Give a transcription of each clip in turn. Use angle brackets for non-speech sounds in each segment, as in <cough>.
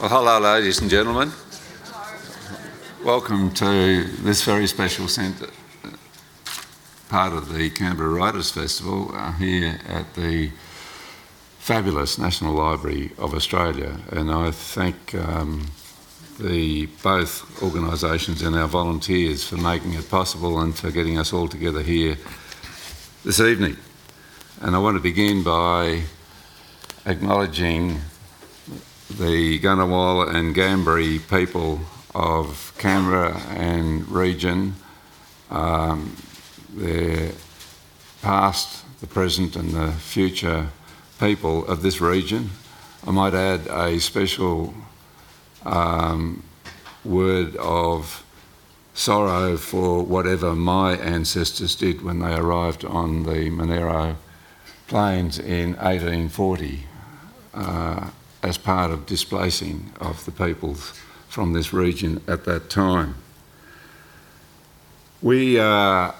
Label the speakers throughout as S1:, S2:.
S1: Well, hello, ladies and gentlemen. Welcome to this very special centre, part of the Canberra Writers Festival uh, here at the fabulous National Library of Australia. And I thank um, the both organisations and our volunteers for making it possible and for getting us all together here this evening. And I want to begin by acknowledging the Ngunnawal and Ngambri people of Canberra and region, um, their past, the present, and the future people of this region. I might add a special um, word of sorrow for whatever my ancestors did when they arrived on the Monaro Plains in 1840 uh, as part of displacing of the peoples from this region at that time. We uh,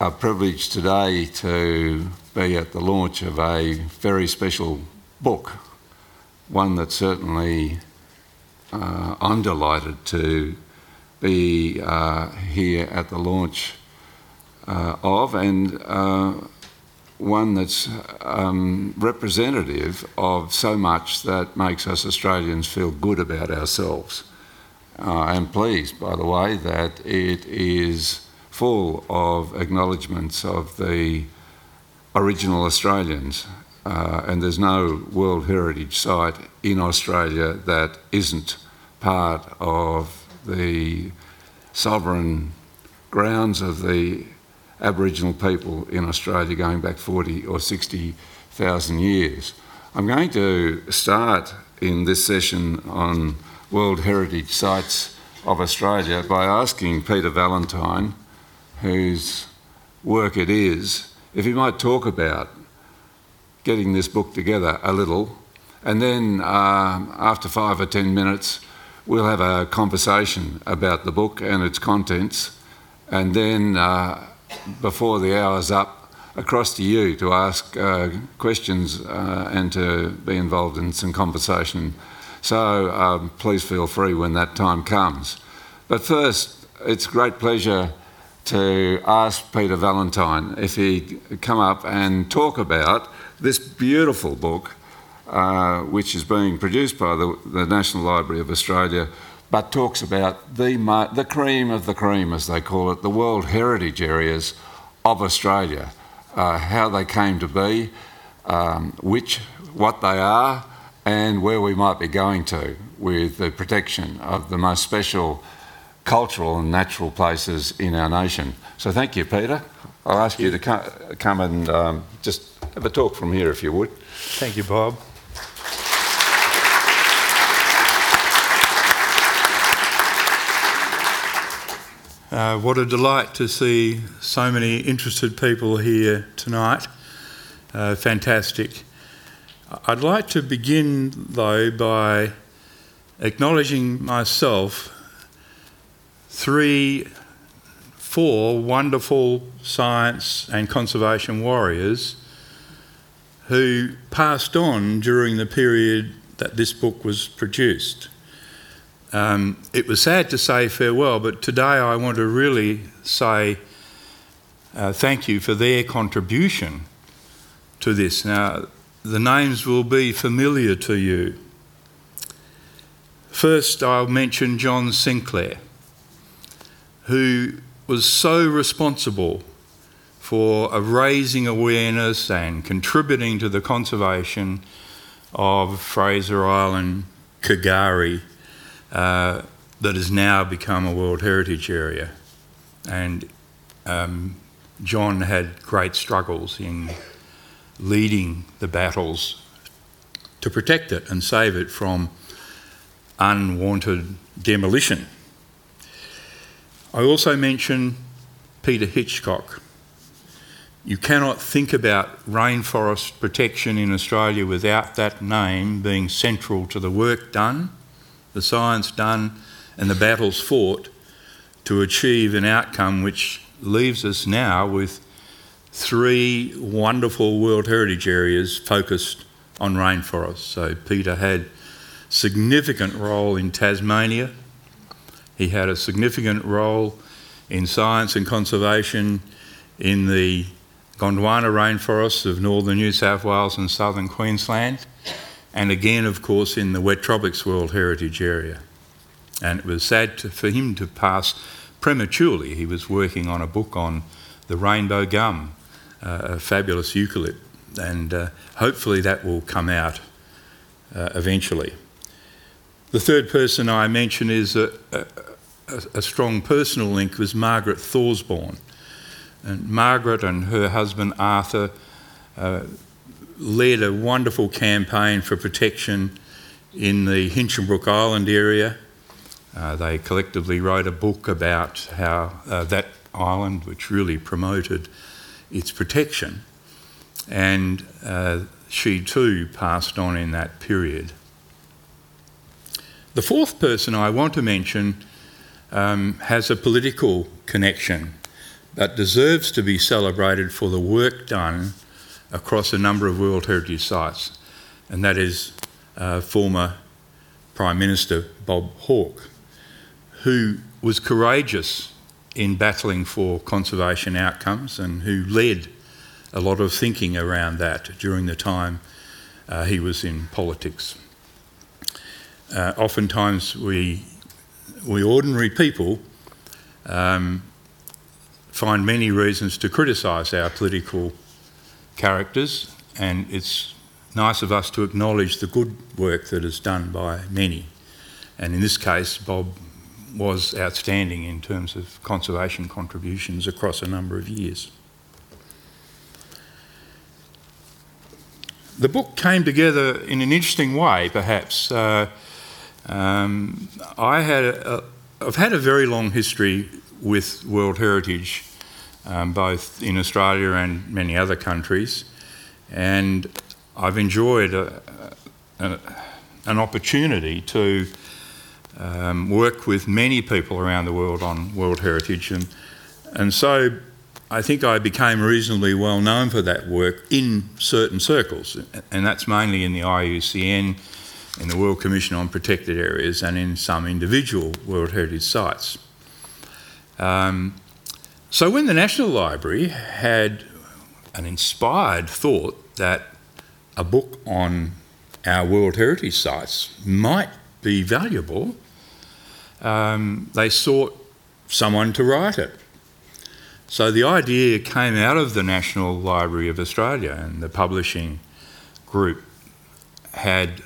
S1: are privileged today to be at the launch of a very special book, one that certainly uh, I'm delighted to be uh, here at the launch uh, of, and uh, one that's um, representative of so much that makes us Australians feel good about ourselves. Uh, I'm pleased, by the way, that it is full of acknowledgements of the original Australians. Uh, and there's no World Heritage Site in Australia that isn't part of the sovereign grounds of the Aboriginal people in Australia going back 40 or 60,000 years. I'm going to start in this session on World Heritage Sites of Australia by asking Peter Valentine, whose work it is, if he might talk about getting this book together a little. And then um, after five or ten minutes, we'll have a conversation about the book and its contents. And then uh, before the hour's up, across to you to ask uh, questions uh, and to be involved in some conversation. So um, please feel free when that time comes. But first, it's a great pleasure to ask Peter Valentine if he'd come up and talk about this beautiful book, uh, which is being produced by the, the National Library of Australia but talks about the, the cream of the cream, as they call it, the World Heritage Areas of Australia, uh, how they came to be, um, which, what they are, and where we might be going to with the protection of the most special cultural and natural places in our nation. So thank you, Peter. I'll ask you to come and um, just have a talk from here if you would.
S2: Thank you, Bob. Uh, what a delight to see so many interested people here tonight. Uh, fantastic. I'd like to begin, though, by acknowledging myself three, four wonderful science and conservation warriors who passed on during the period that this book was produced. Um, it was sad to say farewell, but today I want to really say uh, thank you for their contribution to this. Now, the names will be familiar to you. First, I'll mention John Sinclair, who was so responsible for raising awareness and contributing to the conservation of Fraser Island, K'gari, uh, that has now become a World Heritage Area. And um, John had great struggles in leading the battles to protect it and save it from unwanted demolition. I also mention Peter Hitchcock. You cannot think about rainforest protection in Australia without that name being central to the work done the science done, and the battles fought to achieve an outcome which leaves us now with three wonderful World Heritage areas focused on rainforests. So Peter had significant role in Tasmania. He had a significant role in science and conservation in the Gondwana rainforests of northern New South Wales and southern Queensland, and again, of course, in the Wet Tropics World Heritage Area. And it was sad to, for him to pass prematurely. He was working on a book on the rainbow gum, uh, a fabulous eucalypt, and uh, hopefully that will come out uh, eventually. The third person I mention is a, a, a, strong personal link was Margaret Thorsborne. And Margaret and her husband Arthur uh, led a wonderful campaign for protection in the Hinchinbrook Island area. Uh, they collectively wrote a book about how uh, that island, which really promoted its protection, and uh, she too passed on in that period. The fourth person I want to mention um, has a political connection but deserves to be celebrated for the work done across a number of World Heritage sites, and that is uh, former Prime Minister Bob Hawke, who was courageous in battling for conservation outcomes and who led a lot of thinking around that during the time uh, he was in politics. Uh, oftentimes, we, we ordinary people um, find many reasons to criticise our political characters, and it's nice of us to acknowledge the good work that is done by many. And in this case, Bob was outstanding in terms of conservation contributions across a number of years. The book came together in an interesting way, perhaps. Uh, um, I had a, I've had a very long history with World Heritage, um, both in Australia and many other countries, and I've enjoyed a, a, an opportunity to um, work with many people around the world on World Heritage, and and so I think I became reasonably well known for that work in certain circles, and that's mainly in the IUCN, in the World Commission on Protected Areas, and in some individual World Heritage sites. Um, so when the National Library had an inspired thought that a book on our World Heritage sites might be valuable, um, they sought someone to write it. So the idea came out of the National Library of Australia, and the publishing group had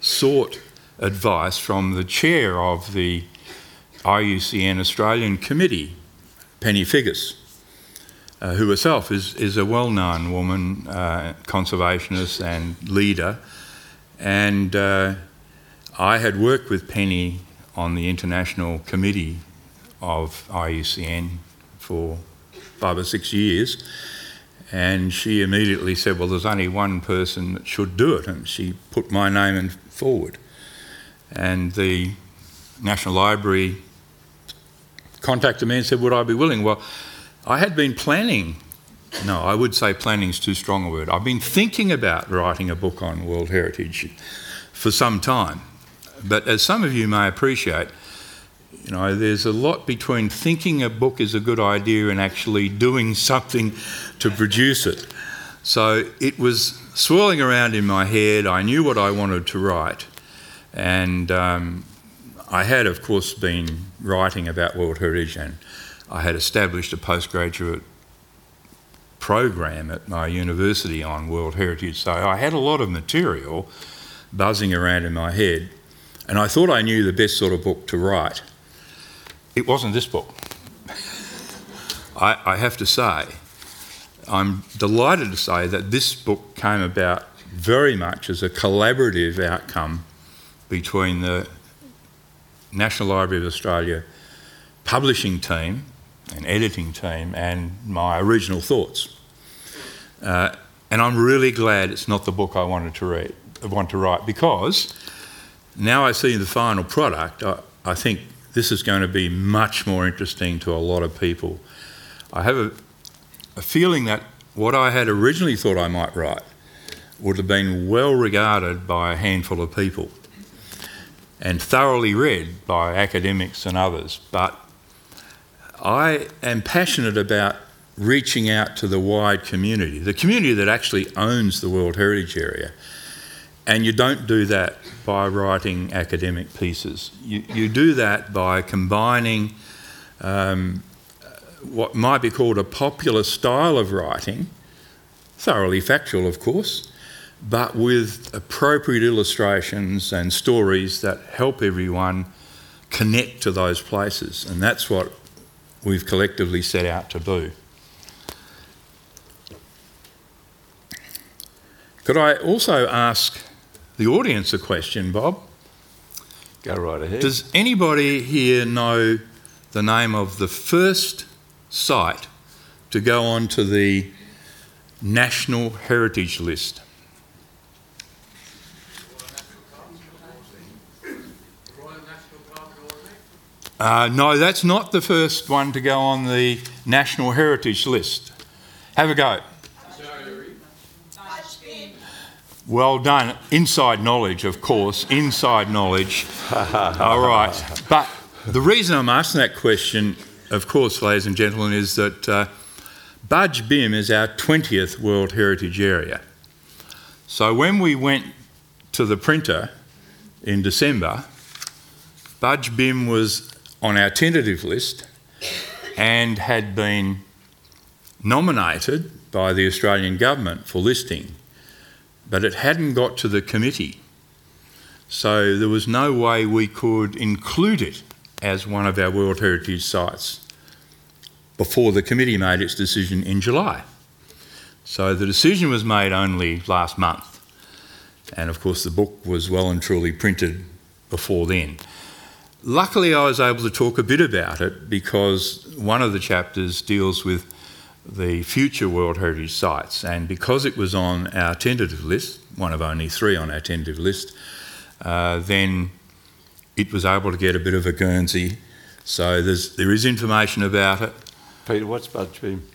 S2: sought advice from the chair of the IUCN Australian Committee, Penny Figgis, uh, who herself is, is a well known woman, uh, conservationist and leader. And uh, I had worked with Penny on the international committee of IUCN for five or six years. And she immediately said, Well, there's only one person that should do it. And she put my name in forward. And the National Library contacted me and said, Would I be willing? Well, I had been planning, no, I would say planning is too strong a word. I've been thinking about writing a book on World Heritage for some time. But as some of you may appreciate, you know, there's a lot between thinking a book is a good idea and actually doing something to produce it. So it was swirling around in my head. I knew what I wanted to write. And um, I had, of course, been writing about World Heritage and I had established a postgraduate program at my university on World Heritage. So I had a lot of material buzzing around in my head. And I thought I knew the best sort of book to write. It wasn't this book. <laughs> I, I have to say, I'm delighted to say that this book came about very much as a collaborative outcome between the National Library of Australia publishing team and editing team and my original thoughts. Uh, and I'm really glad it's not the book I wanted to read, want to write because now I see the final product, I, I think this is going to be much more interesting to a lot of people. I have a, a feeling that what I had originally thought I might write would have been well regarded by a handful of people. And thoroughly read by academics and others. But I am passionate about reaching out to the wide community, the community that actually owns the World Heritage Area. And you don't do that by writing academic pieces. You, you do that by combining um, what might be called a popular style of writing, thoroughly factual, of course, but with appropriate illustrations and stories that help everyone connect to those places. And that's what we've collectively set out to do. Could I also ask the audience a question, Bob?
S1: Go right ahead.
S2: Does anybody here know the name of the first site to go onto the National Heritage List? Uh, no, that's not the first one to go on the National Heritage List. Have a go. Well done. Inside knowledge, of course. Inside knowledge. <laughs> All right. But the reason I'm asking that question, of course, ladies and gentlemen, is that uh, Budj Bim is our 20th World Heritage Area. So when we went to the printer in December, Budj Bim was on our tentative list and had been nominated by the Australian government for listing, but it hadn't got to the committee. So there was no way we could include it as one of our World Heritage Sites before the committee made its decision in July. So the decision was made only last month. And of course, the book was well and truly printed before then. Luckily, I was able to talk a bit about it because one of the chapters deals with the future World Heritage Sites, and because it was on our tentative list, one of only three on our tentative list, uh, then it was able to get a bit of a Guernsey. So there's, there is information about it.
S1: Peter, what's Budj Bim?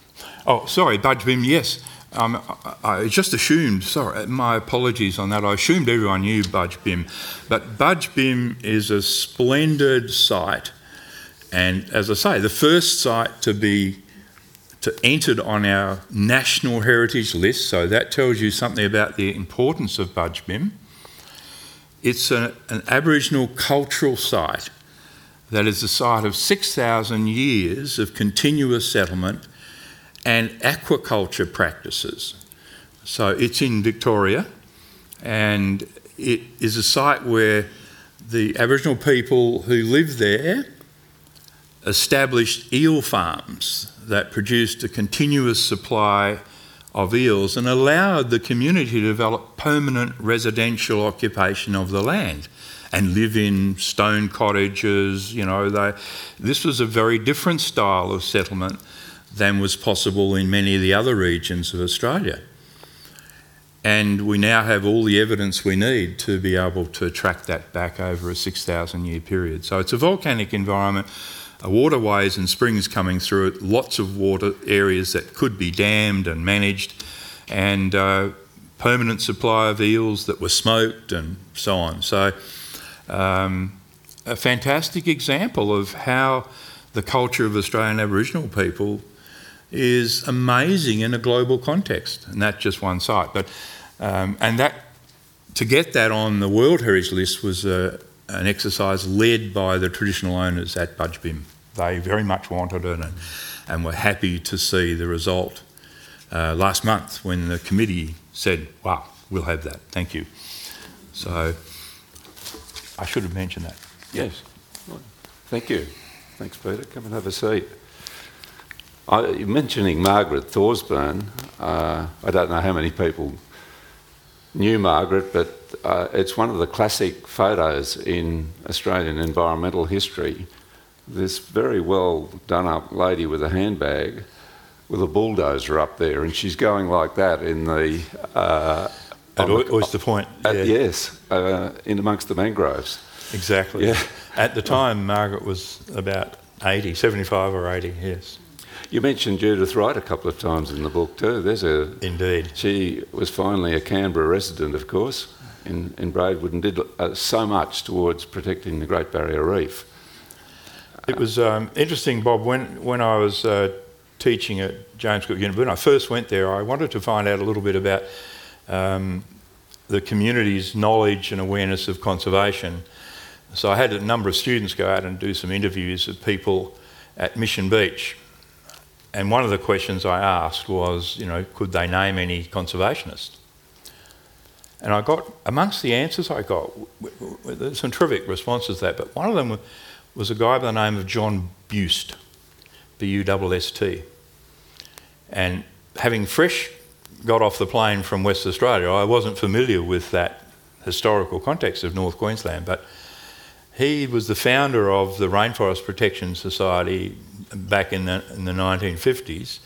S2: Oh, sorry, Budj Bim, yes. Um, I, just assumed, sorry, my apologies on that. I assumed everyone knew Budj Bim. But Budj Bim is a splendid site. And as I say, the first site to be to entered on our National Heritage List, so that tells you something about the importance of Budj Bim. It's a, an Aboriginal cultural site that is the site of 6,000 years of continuous settlement and aquaculture practices. So it's in Victoria and it is a site where the Aboriginal people who live there established eel farms that produced a continuous supply of eels and allowed the community to develop permanent residential occupation of the land and live in stone cottages. You know, they, this was a very different style of settlement than was possible in many of the other regions of Australia. And we now have all the evidence we need to be able to track that back over a 6,000 year period. So it's a volcanic environment waterways and springs coming through it, lots of water areas that could be dammed and managed, and uh, permanent supply of eels that were smoked and so on. So, um, a fantastic example of how the culture of Australian Aboriginal people is amazing in a global context, and that's just one site. But um, and that to get that on the World Heritage List was a, an exercise led by the traditional owners at Budj Bim. They very much wanted it and, and were happy to see the result uh, last month when the committee said, wow, we'll have that, thank you. So I should have mentioned that.
S1: Yes. Thank you. Thanks, Peter. Come and have a seat. I, mentioning Margaret Thorsborne, uh, I don't know how many people knew Margaret, but uh, it's one of the classic photos in Australian environmental history. This very well done up lady with a handbag with a bulldozer up there, and she's going like that in the. Uh,
S2: at Oyster Point.
S1: Yeah. Yes, uh, in amongst the mangroves.
S2: Exactly.
S1: Yeah.
S2: At the time, Margaret was about 80, 75 or 80, yes.
S1: You mentioned Judith Wright a couple of times in the book too. There's a
S2: indeed.
S1: She was finally a Canberra resident, of course. in, in Braidwood and did uh, so much towards protecting the Great Barrier Reef.
S2: It was um, interesting, Bob, when, when I was uh, teaching at James Cook University, when I first went there, I wanted to find out a little bit about um, the community's knowledge and awareness of conservation. So I had a number of students go out and do some interviews of people at Mission Beach. And one of the questions I asked was, you know, could they name any conservationists? And I got, amongst the answers I got, there's some terrific responses to that, but one of them was a guy by the name of John Busst, B U S S T. And having fresh got off the plane from West Australia, I wasn't familiar with that historical context of North Queensland, but he was the founder of the Rainforest Protection Society back in the, in the 1950s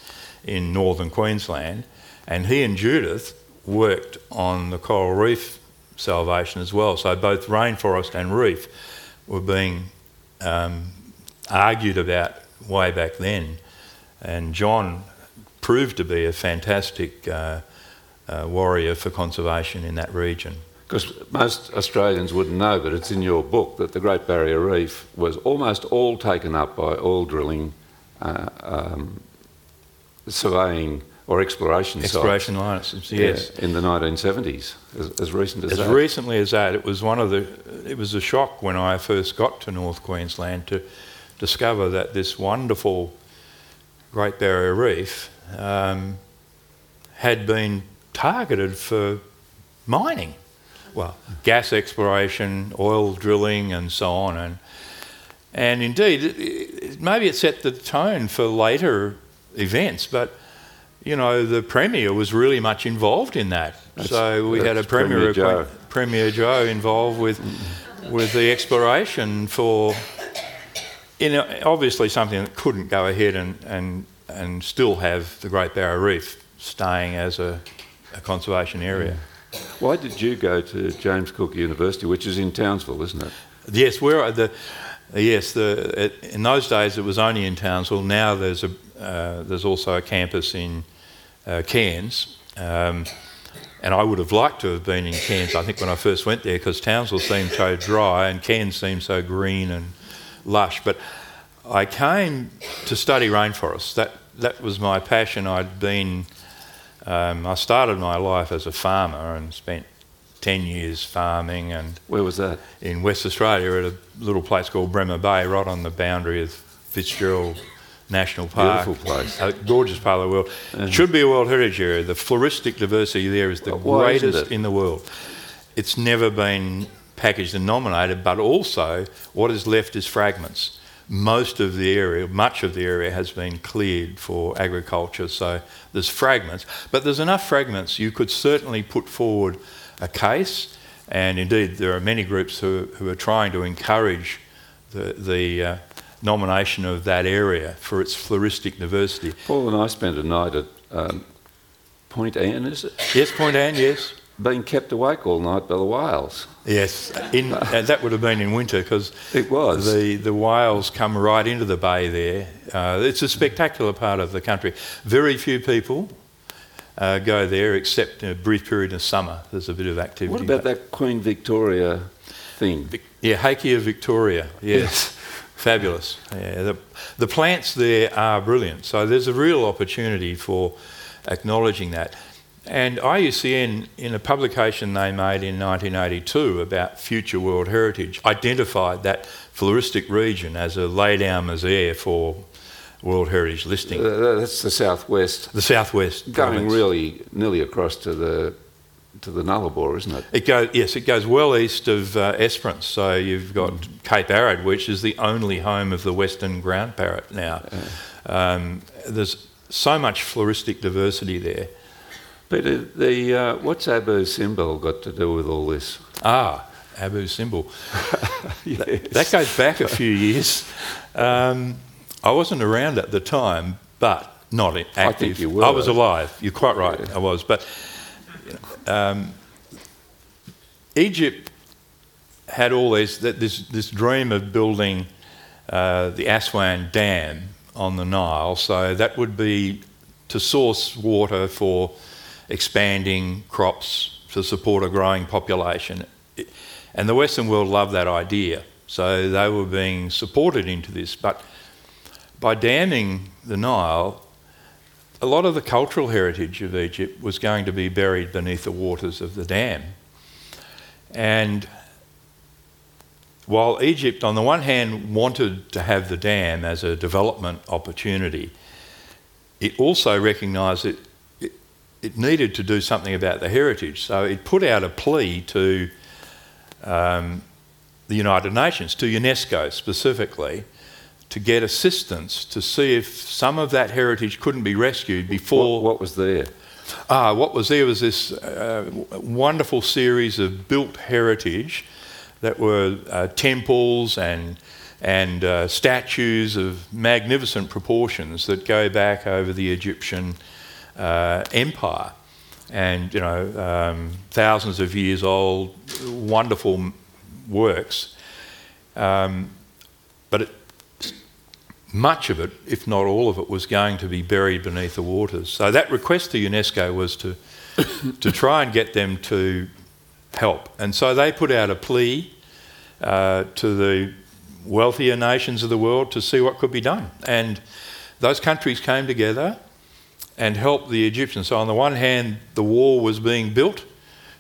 S2: in northern Queensland, and he and Judith worked on the coral reef salvation as well. So both rainforest and reef were being um, argued about way back then, and John proved to be a fantastic uh, uh, warrior for conservation in that region.
S1: Because most Australians wouldn't know, but it's in your book that the Great Barrier Reef was almost all taken up by oil drilling, uh, um, surveying, or exploration
S2: exploration
S1: sites.
S2: Yes,
S1: yeah, in the 1970s, as, as recent as,
S2: as
S1: that.
S2: As recently as that, it was one of the. It was a shock when I first got to North Queensland to discover that this wonderful Great Barrier Reef um, had been targeted for mining well, gas exploration, oil drilling, and so on. And, and indeed, it, it, maybe it set the tone for later events, but you know, the Premier was really much involved in that. That's, so we had a Premier,
S1: Premier Joh.
S2: Premier Joh involved with, with the exploration for, you know, obviously something that couldn't go ahead and, and, and still have the Great Barrier Reef staying as a, a conservation area.
S1: Why did you go to James Cook University, which is in Townsville, isn't it?
S2: Yes, where the yes the in those days it was only in Townsville. Now there's a uh, there's also a campus in uh, Cairns. Um, and I would have liked to have been in Cairns, I think, when I first went there, because Townsville seemed so dry and Cairns seemed so green and lush. But I came to study rainforests. That, that was my passion. I'd been um, I started my life as a farmer and spent 10 years farming. and
S1: Where was that?
S2: In West Australia at a little place called Bremer Bay, right on the boundary of Fitzgerald National Park.
S1: Beautiful place.
S2: A gorgeous part of the world. It should be a World Heritage Area. The floristic diversity there is the
S1: Why
S2: greatest in the world. It's never been packaged and nominated, but also what is left is fragments most of the area, much of the area has been cleared for agriculture, so there's fragments. But there's enough fragments you could certainly put forward a case, and indeed there are many groups who, who are trying to encourage the, the uh, nomination of that area for its floristic diversity.
S1: Paul and I spent a night at um, Point Anne, is it?
S2: Yes, Point Anne, yes
S1: being kept awake all night by the whales.
S2: Yes, in, uh, that would have been in winter because
S1: it was
S2: the the whales come right into the bay there. Uh, it's a spectacular part of the country. Very few people uh, go there except in a brief period of summer. There's a bit of activity.
S1: What about that Queen Victoria thing?
S2: Yeah, Hakea Victoria. Yes. <laughs> Fabulous. Yeah, the, the plants there are brilliant. So there's a real opportunity for acknowledging that. And IUCN, in a publication they made in 1982 about future World Heritage, identified that floristic region as a laydown misere for World Heritage listing.
S1: Uh, that's the southwest.
S2: The southwest.
S1: Going
S2: province.
S1: really nearly across to the to the Nullarbor, isn't it?
S2: It goes yes, it goes well east of uh, Esperance. So you've got mm. Cape Arid, which is the only home of the western ground parrot now. Um, there's so much floristic diversity there.
S1: But the uh, what's Abu Simbel got to do with all this?
S2: Ah, Abu Simbel. <laughs>
S1: yes.
S2: that, that, goes back a few years. Um, I wasn't around at the time, but not active. I
S1: think you were.
S2: I was alive. You're quite right. Yeah. I was, but um, Egypt had all this this this dream of building uh, the Aswan Dam on the Nile, so that would be to source water for expanding crops to support a growing population. And the Western world loved that idea, so they were being supported into this. But by damming the Nile, a lot of the cultural heritage of Egypt was going to be buried beneath the waters of the dam. And while Egypt, on the one hand, wanted to have the dam as a development opportunity, it also recognised that it, it, needed to do something about the heritage. So it put out a plea to um, the United Nations, to UNESCO specifically, to get assistance to see if some of that heritage couldn't be rescued before.
S1: What, what was there?
S2: Ah, what was there was this uh, wonderful series of built heritage that were uh, temples and and uh, statues of magnificent proportions that go back over the Egyptian uh, empire, and you know um, thousands of years old, wonderful works. Um, but it, much of it, if not all of it, was going to be buried beneath the waters. So that request to UNESCO was to, to <laughs> try and get them to help. And so they put out a plea uh, to the wealthier nations of the world to see what could be done. And those countries came together and helped the Egyptians. So, on the one hand, the wall was being built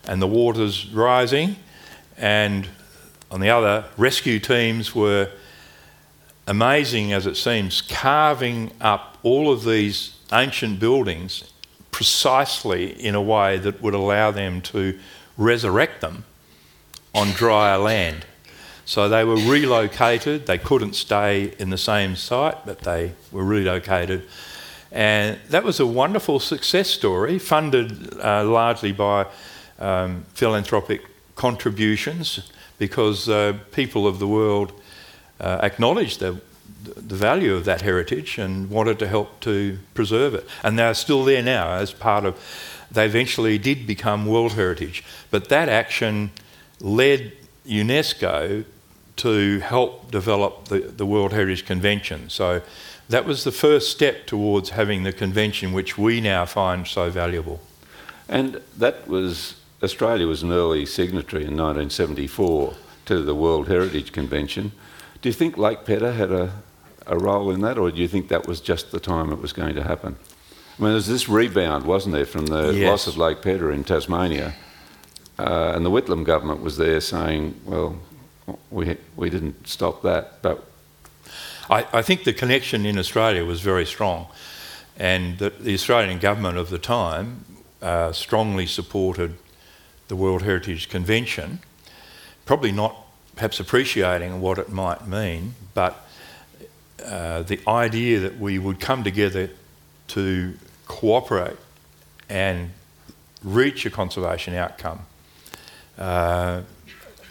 S2: and the waters rising, and on the other, rescue teams were amazing as it seems, carving up all of these ancient buildings precisely in a way that would allow them to resurrect them on drier land. So they were relocated, they couldn't stay in the same site, but they were relocated. And that was a wonderful success story, funded uh, largely by um, philanthropic contributions, because uh, people of the world uh, acknowledged the, the value of that heritage and wanted to help to preserve it. And they're still there now as part of, they eventually did become World Heritage. But that action led UNESCO to help develop the, the World Heritage Convention. So that was the first step towards having the convention which we now find so valuable.
S1: And that was, Australia was an early signatory in 1974 to the World Heritage Convention. Do you think Lake Pedder had a, a role in that, or do you think that was just the time it was going to happen? I mean, there's this rebound, wasn't there, from the yes. loss of Lake Pedder in Tasmania, uh, and the Whitlam government was there saying, well, we, we didn't stop that, but...
S2: I, I think the connection in Australia was very strong, and the, the Australian government of the time uh, strongly supported the World Heritage Convention, probably not perhaps appreciating what it might mean, but uh, the idea that we would come together to cooperate and reach a conservation outcome. Uh,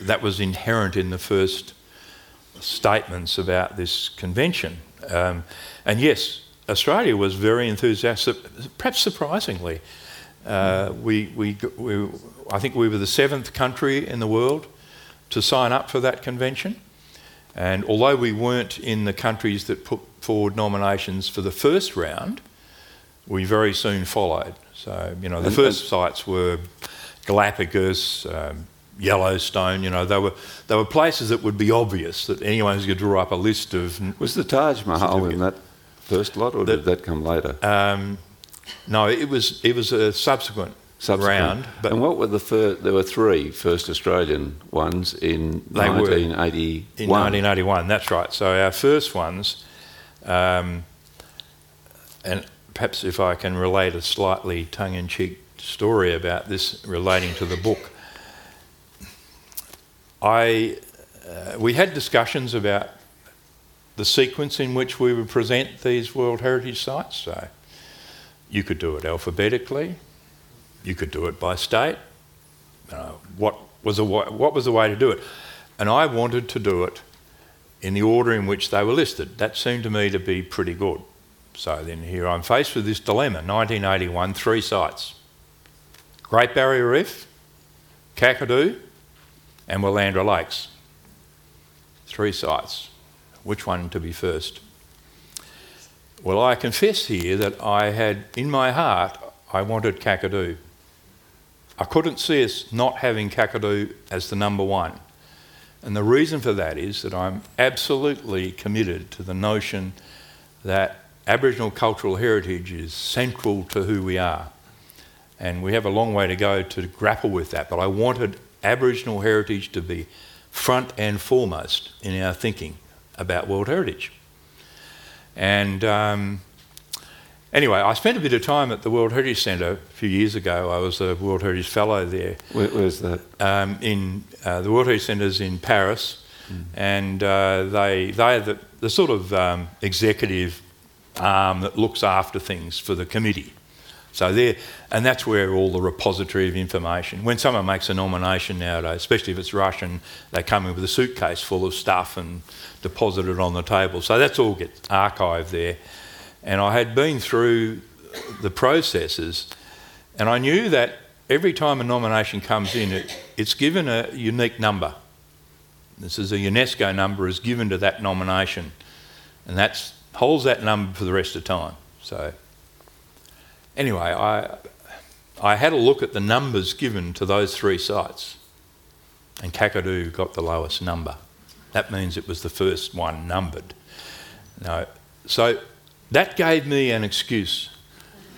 S2: that was inherent in the first statements about this convention. Um, and yes, Australia was very enthusiastic, perhaps surprisingly. Uh, we, we, we, I think we were the seventh country in the world to sign up for that convention. And although we weren't in the countries that put forward nominations for the first round, we very soon followed. So, you know, the and, first and sites were Galapagos, um, Yellowstone, you know, they were, they were places that would be obvious that anyone who's going to draw up a list of.
S1: Was the Taj Mahal in that first lot, or the, did that come later? Um,
S2: no, it was, it was a subsequent subsequent. round.
S1: But and what were the first? There were three first Australian ones in 1981.
S2: in 1981, that's right. So our first ones, um, and perhaps if I can relate a slightly tongue-in-cheek story about this relating to the book. I, uh, we had discussions about the sequence in which we would present these World Heritage Sites. So you could do it alphabetically, you could do it by state. Uh, what, was a, what was the way to do it? And I wanted to do it in the order in which they were listed. That seemed to me to be pretty good. So then here I'm faced with this dilemma 1981, three sites Great Barrier Reef, Kakadu, and Willandra Lakes. Three sites. Which one to be first? Well, I confess here that I had in my heart I wanted Kakadu. I couldn't see us not having Kakadu as the number one. And the reason for that is that I'm absolutely committed to the notion that Aboriginal cultural heritage is central to who we are. And we have a long way to go to grapple with that. But I wanted Aboriginal heritage to be front and foremost in our thinking about World Heritage. And um, anyway, I spent a bit of time at the World Heritage Centre a few years ago. I was a World Heritage Fellow there.
S1: Where, where's that?
S2: Um, in uh, the World Heritage Centre's in Paris, mm. and uh, they they are the, the sort of um, executive arm that looks after things for the committee. So there, and that's where all the repository of information. When someone makes a nomination nowadays, especially if it's Russian, they come in with a suitcase full of stuff and deposit it on the table. So that's all gets archived there. And I had been through the processes, and I knew that every time a nomination comes in, it, it's given a unique number. This is a UNESCO number is given to that nomination, and that holds that number for the rest of time. So anyway, I I had a look at the numbers given to those three sites, and Kakadu got the lowest number. That means it was the first one numbered. So that gave me an excuse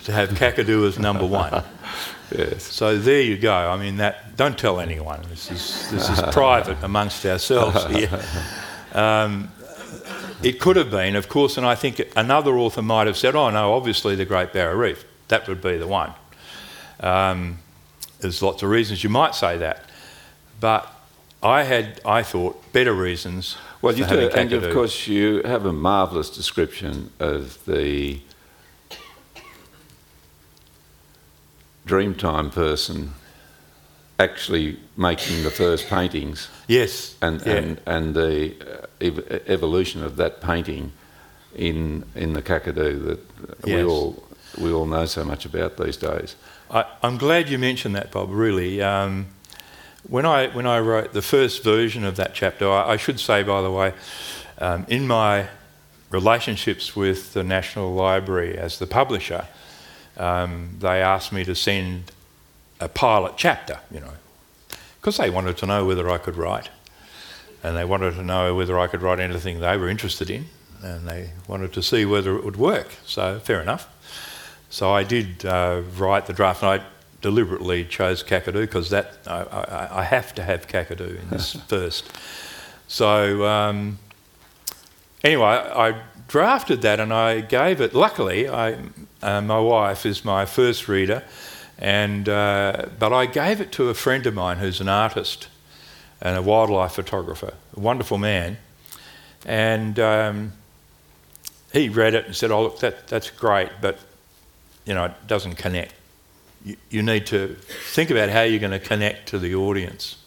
S2: to have Kakadu as number one. <laughs>
S1: yes.
S2: So there you go. I mean, that don't tell anyone. This is this is <laughs> private amongst ourselves <laughs> here. Um, it could have been, of course, and I think another author might have said, "Oh no, obviously the Great Barrier Reef. That would be the one." Um, there's lots of reasons you might say that, but I had, I thought, better reasons.
S1: Well, you do, and of course you have a marvellous description of the Dreamtime person actually making the first paintings.
S2: Yes.
S1: And
S2: yeah.
S1: and and the uh, ev- evolution of that painting in in the Kakadu that yes. we all we all know so much about these days.
S2: I, am glad you mentioned that, Bob. Really. Um, when I, when I wrote the first version of that chapter, I, I should say, by the way, um, in my relationships with the National Library as the publisher, um, they asked me to send a pilot chapter, you know, because they wanted to know whether I could write. And they wanted to know whether I could write anything they were interested in. And they wanted to see whether it would work. So, fair enough. So I did uh, write the draft. And I deliberately chose Kakadu because that I, I, I, have to have Kakadu in this <laughs> first. So um, anyway, I drafted that and I gave it. Luckily, I, uh, my wife is my first reader, and uh, but I gave it to a friend of mine who's an artist and a wildlife photographer, a wonderful man, and. Um, he read it and said, "Oh, look, that, that's great, but you know, it doesn't connect." You, you need to think about how you're going to connect to the audience.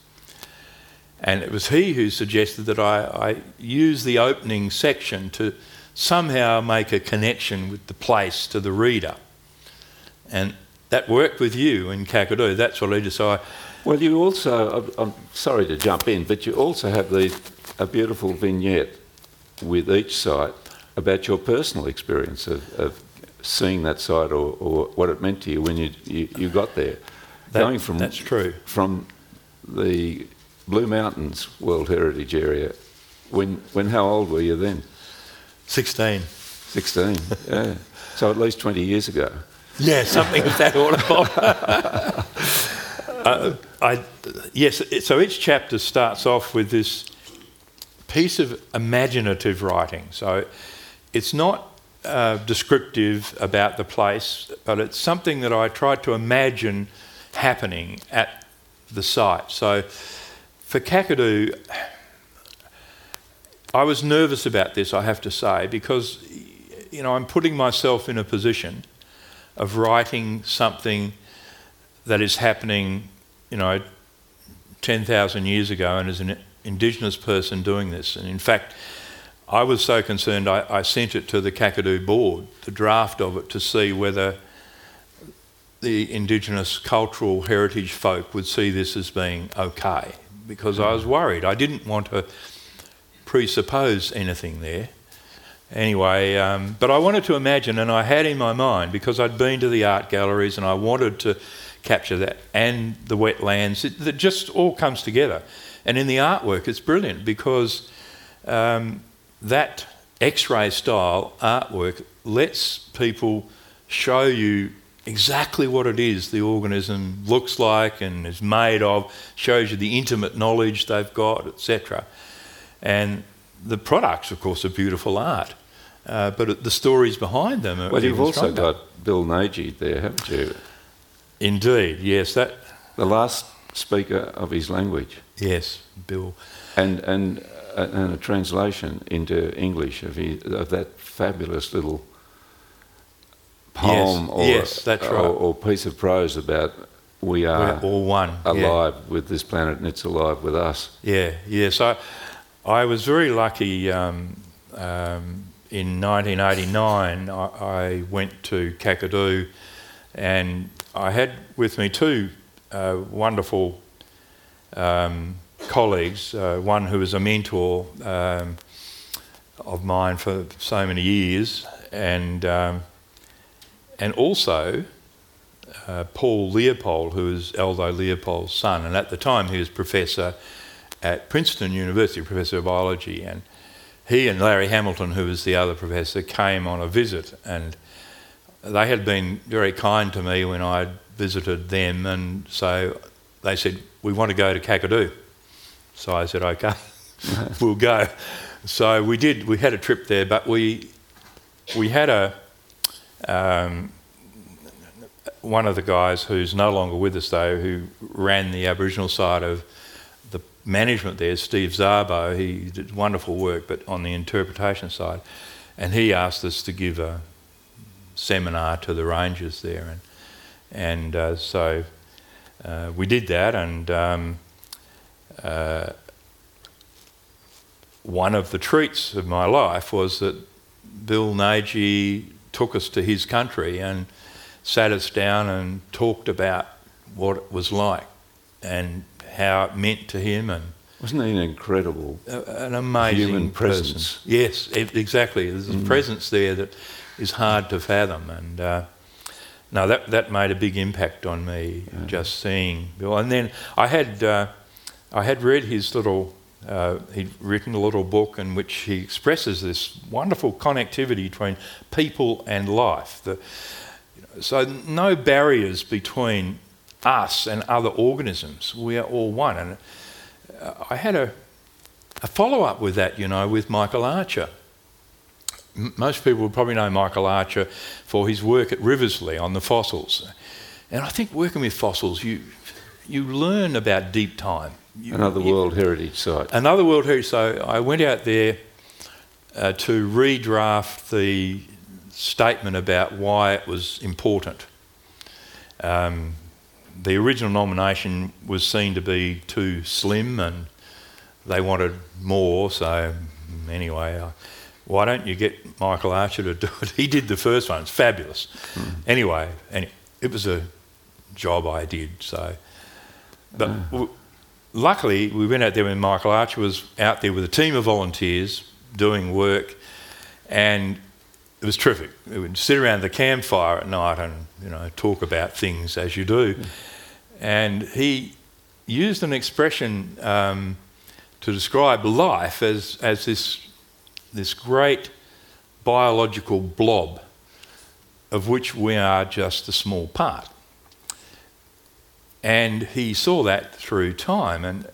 S2: And it was he who suggested that I, I use the opening section to somehow make a connection with the place to the reader. And that worked with you in Kakadu. That's what I decided.
S1: Well, you also, I'm sorry to jump in, but you also have the, a beautiful vignette with each site about your personal experience of, of seeing that site or, or what it meant to you when you, you, you got there.
S2: That, Going from, that's true.
S1: From the Blue Mountains World Heritage Area, when, when how old were you then?
S2: 16.
S1: 16, <laughs> yeah. So at least 20 years ago.
S2: Yeah, something of that order. <laughs> uh, I, yes, so each chapter starts off with this piece of imaginative writing. So it's not uh, descriptive about the place, but it's something that I tried to imagine happening at the site. So for Kakadu, I was nervous about this, I have to say, because you know I'm putting myself in a position of writing something that is happening, you know, 10,000 years ago, and as an Indigenous person doing this. And in fact, I was so concerned I, I, sent it to the Kakadu board, the draft of it, to see whether the Indigenous cultural heritage folk would see this as being okay, because I was worried. I didn't want to presuppose anything there. Anyway, um, but I wanted to imagine, and I had in my mind, because I'd been to the art galleries and I wanted to capture that, and the wetlands. It, it just all comes together. And in the artwork, it's brilliant because um, that X ray style artwork lets people show you exactly what it is the organism looks like and is made of, shows you the intimate knowledge they've got, etc. And the products, of course, are beautiful art, uh, but the stories behind them are.
S1: Well, you've also got Bill Neidjie there, haven't you?
S2: Indeed, yes, that,
S1: The last speaker of his language,
S2: yes, Bill.
S1: and and and a translation into English of his, of that fabulous little poem
S2: Yes,
S1: or,
S2: yes, that's
S1: or,
S2: right.
S1: or piece of prose about we
S2: We're all one. yeah.
S1: alive with this planet and it's alive with us.
S2: Yeah, yeah. So I was very lucky. Um, um, in 1989, I, I went to Kakadu, and I had with me two uh, wonderful um, colleagues. Uh, one who was a mentor um, of mine for so many years, and um, and also uh, Paul Leopold, who was Aldo Leopold's son, and at the time he was professor at Princeton University, professor of biology, and he and Larry Hamilton, who was the other professor, came on a visit, and they had been very kind to me when I visited them, and so they said we want to go to Kakadu. So I said <laughs> okay, we'll go. So we did. We had a trip there, but we we had a um, one of the guys who's no longer with us though, who ran the Aboriginal side of the management there, Steve Zarbo. He did wonderful work, but on the interpretation side, and he asked us to give a seminar to the rangers there, and and uh, so uh, we did that, and. Um, uh, one of the treats of my life was that Bill Neidjie took us to his country and sat us down and talked about what it was like and how it meant to him and
S1: Wasn't he an incredible?
S2: a- an amazing
S1: Human
S2: person.
S1: presence.
S2: Yes, e- exactly. There's a presence there that is hard to fathom, and uh, no, that that made a big impact on me just seeing Bill. And then I had uh, I had read his little. Uh, he'd written a little book in which he expresses this wonderful connectivity between people and life. The, so no barriers between us and other organisms. We are all one. And uh, I had a, a follow up with that, you know, with Michael Archer. Most people would probably know Michael Archer for his work at Riversleigh on the fossils. And I think working with fossils, you, you learn about deep time. You-
S1: Another
S2: you-
S1: World Heritage Site.
S2: Another World Heritage. So I went out there uh, to redraft the statement about why it was important. Um, the original nomination was seen to be too slim and they wanted more, so anyway, uh, why don't you get Michael Archer to <laughs> do it? He did the first one, it's fabulous. Anyway, and it was a job I did, so. But w- luckily, we went out there when Michael Archer was out there with a team of volunteers doing work, and it was terrific. We would sit around the campfire at night and you know talk about things as you do, and he used an expression um, to describe life as as this this great biological blob of which we are just a small part. And he saw that through time, and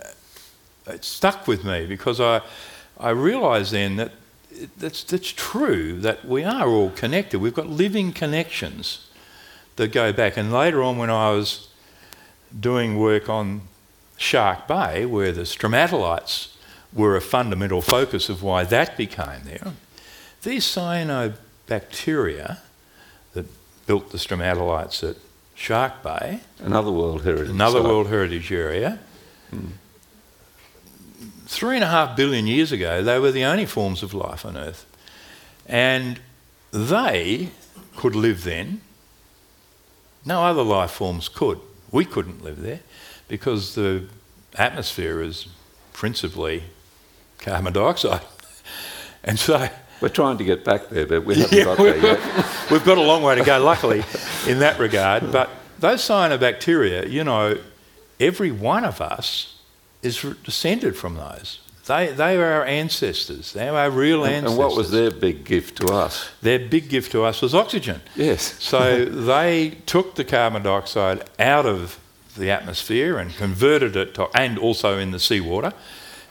S2: it stuck with me because I, I realised then that that's, that's true, that we are all connected. We've got living connections that go back. And later on, when I was doing work on Shark Bay, where the stromatolites were a fundamental focus of why that became there, these cyanobacteria that built the stromatolites at Shark Bay,
S1: Another World Heritage
S2: another
S1: Site.
S2: World Heritage Area. Three and a half billion years ago, they were the only forms of life on Earth. And they could live then. No other life forms could. We couldn't live there because the atmosphere is principally carbon dioxide. <laughs> And so
S1: We're trying to get back there, but we haven't
S2: Yeah,
S1: got there yet. <laughs>
S2: We've got a long way to go, luckily, in that regard. But those cyanobacteria, you know, every one of us is descended from those. They, they are our ancestors. They are our real
S1: And,
S2: ancestors.
S1: and what was their big gift to us?
S2: Their big gift to us was oxygen.
S1: Yes.
S2: So <laughs> they took the carbon dioxide out of the atmosphere and converted it to, and also in the seawater,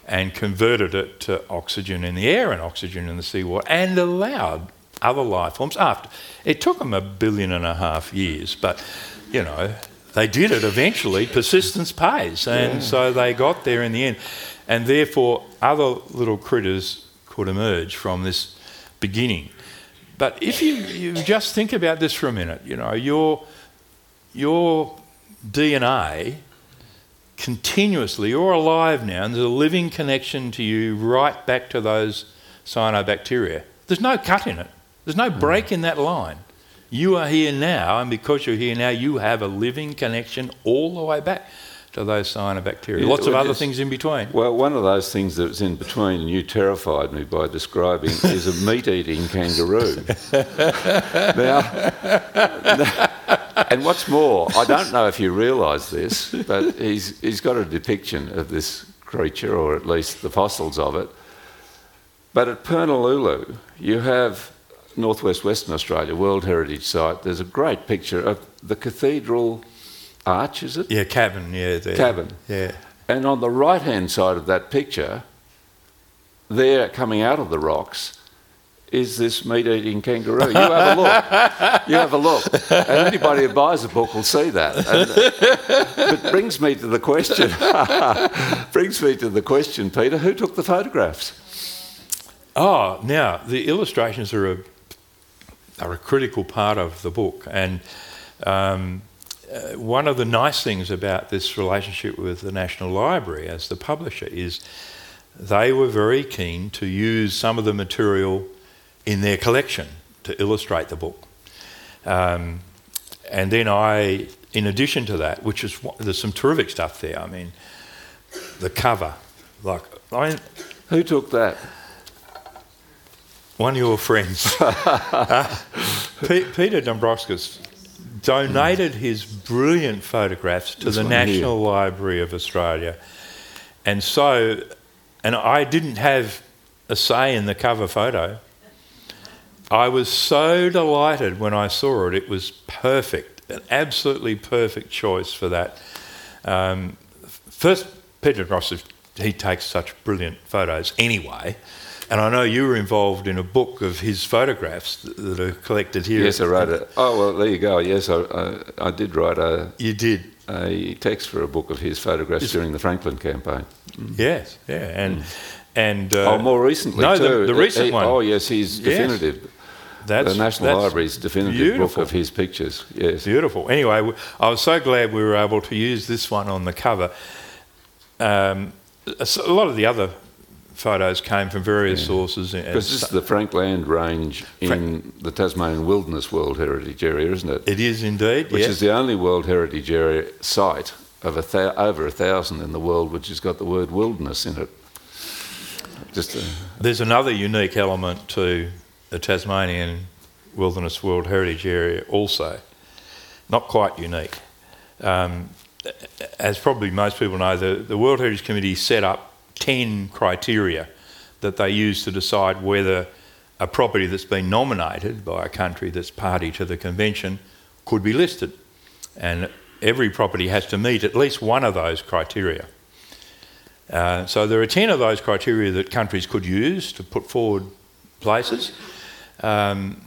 S2: and converted it to oxygen in the air and oxygen in the seawater, and allowed other life forms after. It took them a billion and a half years, but you know, they did it eventually. Persistence pays, and so they got there in the end. And therefore, other little critters could emerge from this beginning. But if you, you just think about this for a minute, you know, your, your DNA continuously, you're alive now, and there's a living connection to you right back to those cyanobacteria. There's no cut in it, there's no mm. break in that line. You are here now, and because you're here now, you have a living connection all the way back to those cyanobacteria.
S1: Yeah,
S2: Lots of other
S1: just-
S2: things in between.
S1: Well, one of those things that's in between, and you terrified me by describing, is a meat-eating kangaroo. <laughs> now, and what's more, I don't know if you realise this, but he's he's got a depiction of this creature, or at least the fossils of it. But at Purnululu, you have northwest Western Australia World Heritage Site. There's a great picture of the cathedral arch, is it?
S2: Yeah, cabin, yeah. there.
S1: Cabin.
S2: Yeah.
S1: And on the right hand side of that picture, there coming out of the rocks, is this meat eating kangaroo. You have a look. You have a look. And anybody who buys a book will see that. And, uh, but brings me to the question <laughs> brings me to the question, Peter, who took the photographs?
S2: Oh, now the illustrations are a are a critical part of the book, and um, uh, one of the nice things about this relationship with the National Library as the publisher is they were very keen to use some of the material in their collection to illustrate the book. Um, and then I, in addition to that, which is there's some terrific stuff there. I mean, the cover, like I mean,
S1: Who took that?
S2: one of your friends, <laughs> Uh, Pe- Peter Dombrovskis, donated his brilliant photographs to
S1: This
S2: the
S1: one here.
S2: National Library of Australia. And so, and I didn't have a say in the cover photo. I was so delighted when I saw it. It was perfect, an absolutely perfect choice for that. Um, first, Peter Ross, he takes such brilliant photos anyway. And I know you were involved in a book of his photographs that, that are collected here.
S1: Yes, I wrote it. Oh, well, there you go. Yes, I, I, I did write a,
S2: You did.
S1: a text for a book of his photographs during the Franklin campaign.
S2: Yes, yeah, and and uh,
S1: Mm. oh, more recently
S2: no,
S1: too.
S2: the, the recent
S1: He-
S2: one.
S1: Oh, yes, he's
S2: Yes.
S1: definitive.
S2: That's
S1: the National
S2: that's
S1: Library's definitive
S2: beautiful.
S1: book of his pictures. Yes.
S2: Beautiful. Anyway, I was so glad we were able to use this one on the cover. Um, a lot of the other photos came from various sources.
S1: Because this is the Frankland Range in the Tasmanian Wilderness World Heritage Area, isn't it?
S2: it is indeed.
S1: Which
S2: yes.
S1: is the only World Heritage Area site of a thou- over a thousand in the world which has got the word wilderness in it. Just a,
S2: There's another unique element to the Tasmanian Wilderness World Heritage Area, also. Not quite unique. Um, as probably most people know, the, the World Heritage Committee set up 10 criteria that they use to decide whether a property that's been nominated by a country that's party to the convention could be listed. And every property has to meet at least one of those criteria. Uh, so there are 10 of those criteria that countries could use to put forward places. Um,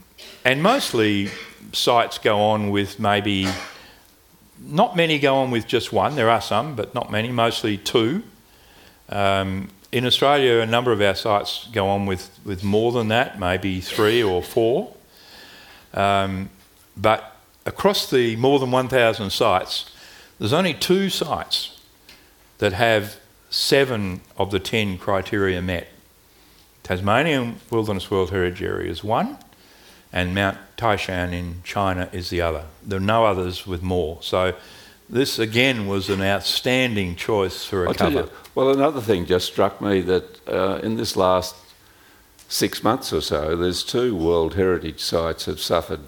S2: and mostly sites go on with maybe, not many go on with just one, there are some, but not many, mostly two. Um, in Australia, a number of our sites go on with, with more than that, maybe three or four. Um, but across the more than 1,000 sites, there's only two sites that have seven of the 10 criteria met. Tasmanian Wilderness World Heritage Area is one, and Mount Taishan in China is the other. There are no others with more. So this again was an outstanding choice for a
S1: I'll
S2: cover.
S1: you, well, another thing just struck me that uh, in this last six months or so, there's two World Heritage sites have suffered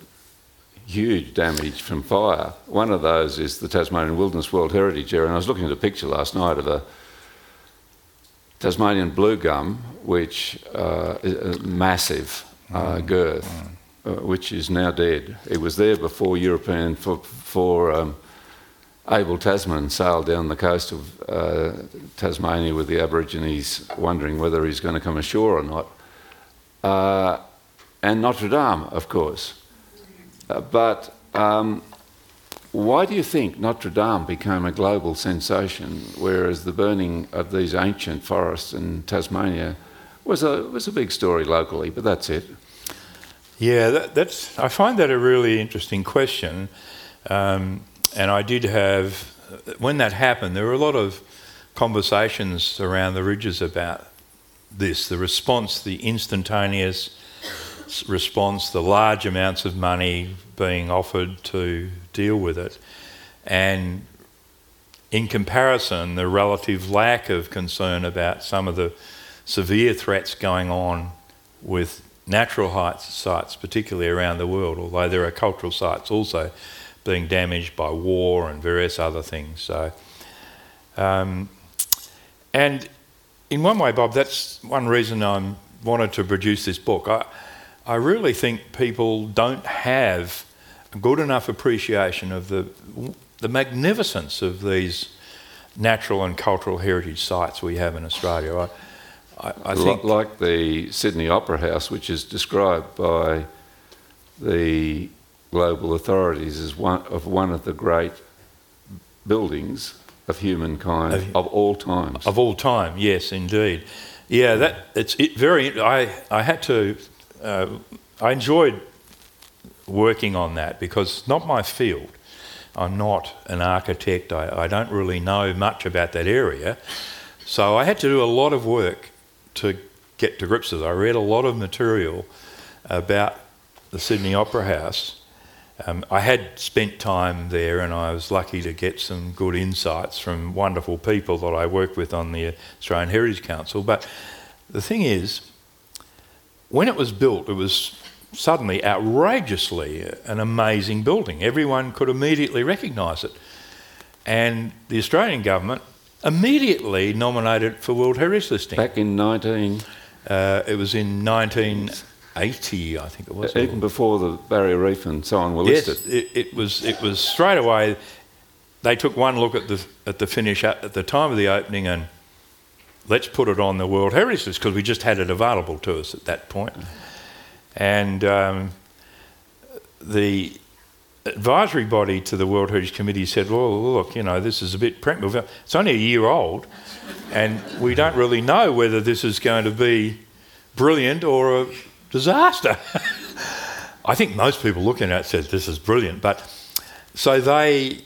S1: huge damage from fire. One of those is the Tasmanian Wilderness World Heritage Area, and I was looking at a picture last night of a Tasmanian blue gum, which uh, is a massive uh,
S2: Mm.
S1: girth, uh, which is now dead. It was there before European for, for um, Abel Tasman sailed down the coast of uh, Tasmania with the Aborigines, wondering whether he's going to come ashore or not. Uh, and Notre Dame, of course. Uh, but um, why do you think Notre Dame became a global sensation, whereas the burning of these ancient forests in Tasmania was a was a big story locally? But that's it.
S2: Yeah, that, that's. I find that a really interesting question, um, and I did have when that happened. There were a lot of conversations around the ridges about this, the response, the instantaneous response, the large amounts of money being offered to deal with it, and in comparison, the relative lack of concern about some of the severe threats going on with natural sites, particularly around the world, although there are cultural sites also being damaged by war and various other things. So, um, and in one way, Bob, that's one reason I wanted to produce this book. I, I really think people don't have a good enough appreciation of the, the magnificence of these natural and cultural heritage sites we have in Australia. I, I, I think
S1: like the Sydney Opera House, which is described by the global authorities as one of one of the great buildings of humankind
S2: Of-
S1: of all times.
S2: Of all time, yes, indeed. Yeah, that it's it very. I I had to. Uh, I enjoyed working on that because it's not my field. I'm not an architect. I, I don't really know much about that area, so I had to do a lot of work to get to grips with it. I read a lot of material about the Sydney Opera House. Um, I had spent time there and I was lucky to get some good insights from wonderful people that I work with on the Australian Heritage Council. But the thing is, when it was built, it was suddenly outrageously an amazing building. Everyone could immediately recognise it. And the Australian government immediately nominated it for World Heritage Listing.
S1: Back in 19,
S2: Uh, it was in 1980, I think it was.
S1: even before the Barrier Reef and so on were
S2: Yes,
S1: listed.
S2: it, it was. It was straight away. They took one look at the at the finish at, at the time of the opening, and let's put it on the World Heritage List because we just had it available to us at that point. And um, the advisory body to the World Heritage Committee said, "Well, look, you know, this is a bit preemptive. It's only a year old, and we don't really know whether this is going to be brilliant or a disaster." <laughs> I think most people looking at it said this is brilliant, but so they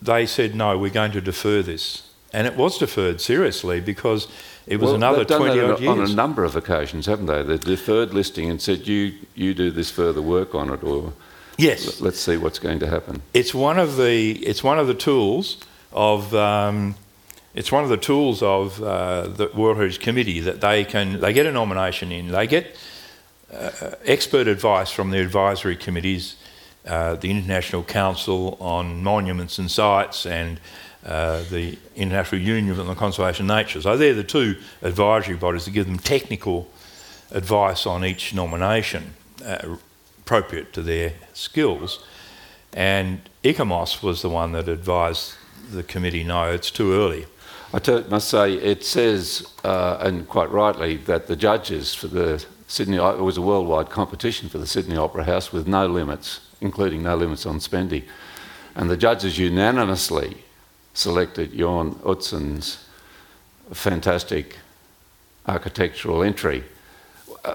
S2: they said no, we're going to defer this, and it was deferred seriously because it was
S1: Well,
S2: another
S1: they've done
S2: twenty
S1: that
S2: odd
S1: on
S2: years.
S1: a number of occasions, haven't they? They deferred listing and said, "You you do this further work on it, or
S2: yes,
S1: let's see what's going to happen."
S2: it's one of the it's one of the tools of um, it's one of the tools of uh, the World Heritage Committee that they can they get a nomination in they get uh, expert advice from the advisory committees, uh, the International Council on Monuments and Sites and uh, the International Union on the Conservation of Nature. So they're the two advisory bodies that give them technical advice on each nomination uh, appropriate to their skills. And ICOMOS was the one that advised the committee, no, it's too early.
S1: I must say, it says, uh, and quite rightly, that the judges for the Sydney, it was a worldwide competition for the Sydney Opera House with no limits, including no limits on spending. And the judges unanimously selected Jorn Utzon's fantastic architectural entry. Uh,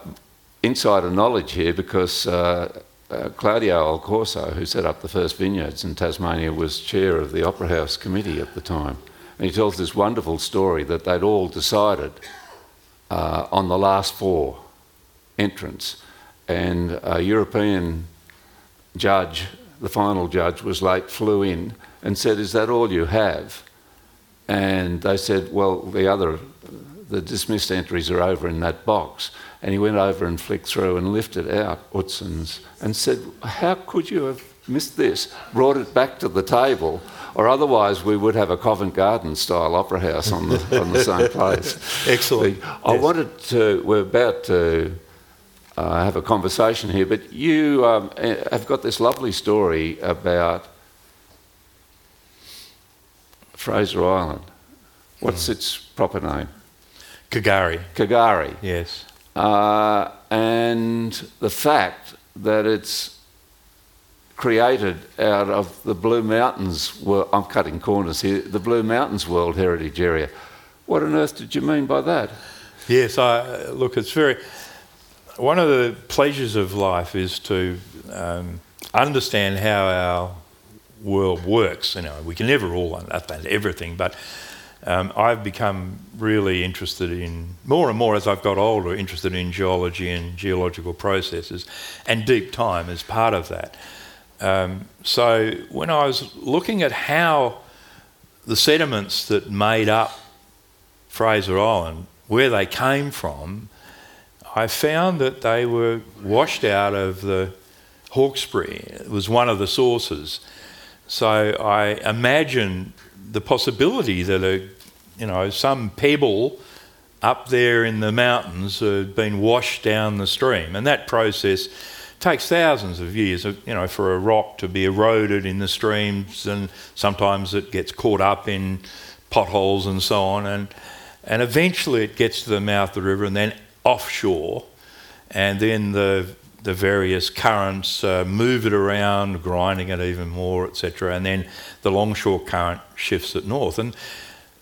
S1: insider knowledge here because uh, uh, Claudio Alcorso, who set up the first vineyards in Tasmania, was chair of the Opera House committee at the time. And he tells this wonderful story that they'd all decided uh, on the last four entrants. And a European judge, the final judge, was late, flew in and said, Is that all you have? And they said, Well, the other, the dismissed entries are over in that box. And he went over and flicked through and lifted out Utzon's and said, How could you have missed this? Brought it back to the table, or otherwise we would have a Covent Garden style opera house on the, on the same <laughs> place.
S2: Excellent.
S1: The- I
S2: Yes.
S1: wanted to, we're about to uh, have a conversation here, but you um, eh, have got this lovely story about Fraser Island. What's its proper name?
S2: K'gari.
S1: K'gari.
S2: Yes.
S1: Uh, and the fact that it's created out of the Blue Mountains, well, I'm cutting corners here, the Blue Mountains World Heritage Area. What on earth did you mean by that?
S2: Yes, I, look, it's very. One of the pleasures of life is to um, understand how our world works. You know, we can never all understand everything, but um, I've become really interested in more and more as I've got older, interested in geology and geological processes, and deep time is part of that. Um, so when I was looking at how the sediments that made up Fraser Island, where they came from, I found that they were washed out of the Hawkesbury. It was one of the sources. So I imagine the possibility that a, you know, some pebble up there in the mountains had been washed down the stream, and that process takes thousands of years, you know, for a rock to be eroded in the streams, and sometimes it gets caught up in potholes and so on, and and eventually it gets to the mouth of the river and then offshore, and then the the various currents uh, move it around, grinding it even more, etc. And then the longshore current shifts it north. And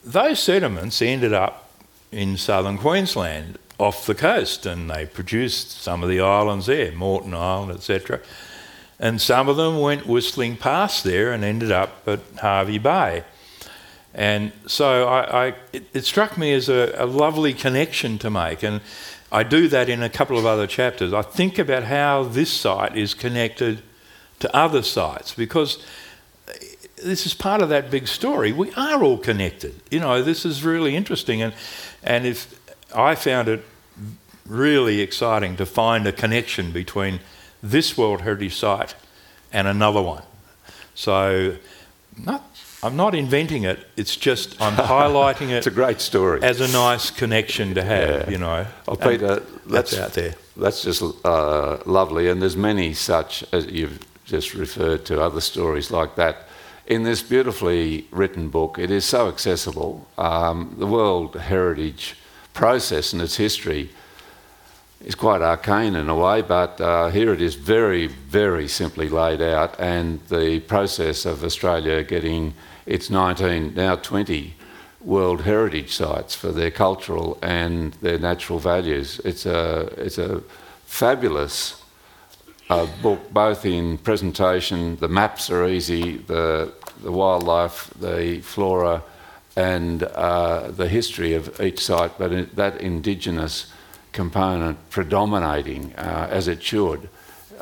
S2: those sediments ended up in southern Queensland off the coast, and they produced some of the islands there, Moreton Island, etc. And some of them went whistling past there and ended up at Hervey Bay. And so I, I, it, it struck me as a, a lovely connection to make. And I do that in a couple of other chapters. I think about how this site is connected to other sites because this is part of that big story. We are all connected. You know, this is really interesting. And, and if I found it really exciting to find a connection between this World Heritage Site and another one. So, not, I'm not inventing it, it's just I'm <laughs> highlighting it.
S1: It's
S2: it
S1: a great story.
S2: as a nice connection to have,
S1: Yeah.
S2: you know.
S1: Oh,
S2: And
S1: Peter,
S2: that's
S1: that's
S2: out there.
S1: That's just uh, lovely, and there's many such as you've just referred to other stories like that. In this beautifully written book, it is so accessible. Um, the World Heritage process and its history is quite arcane in a way, but uh, here it is very, very simply laid out, and the process of Australia getting its 19, now 20 World Heritage sites for their cultural and their natural values. It's a, it's a fabulous uh, book, both in presentation, the maps are easy, the, the wildlife, the flora, and uh, the history of each site, but it, that indigenous component predominating uh, as it should.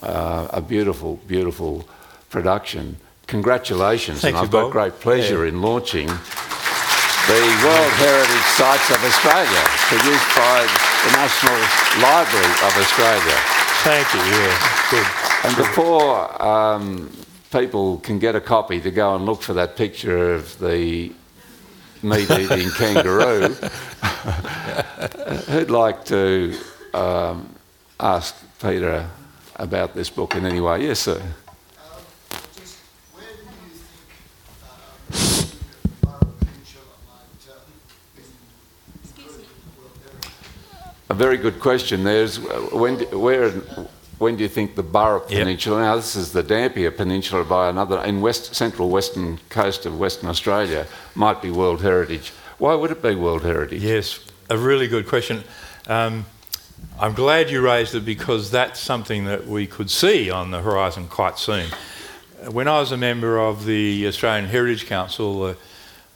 S1: Uh, a beautiful, beautiful production. Congratulations,
S2: Thank
S1: and
S2: you,
S1: I've got great pleasure in launching the World Heritage Sites of Australia, produced by the National Library of Australia.
S2: Thank you, yeah, good.
S1: And before um, people can get a copy to go and look for that picture of the meat-eating <laughs> kangaroo, who'd like to um, ask Peter about this book in any way? Yes, sir.
S3: Just where do you think um, Burrup Peninsula might uh, be included in the World Heritage?
S1: A very good question. There's when do, where when do you think the Burrup
S2: Yep.
S1: Peninsula? Now this is the Dampier Peninsula by another in west central western coast of Western Australia might be World Heritage. Why would it be World Heritage?
S2: Yes, a really good question. Um, I'm glad you raised it because that's something that we could see on the horizon quite soon. When I was a member of the Australian Heritage Council, uh,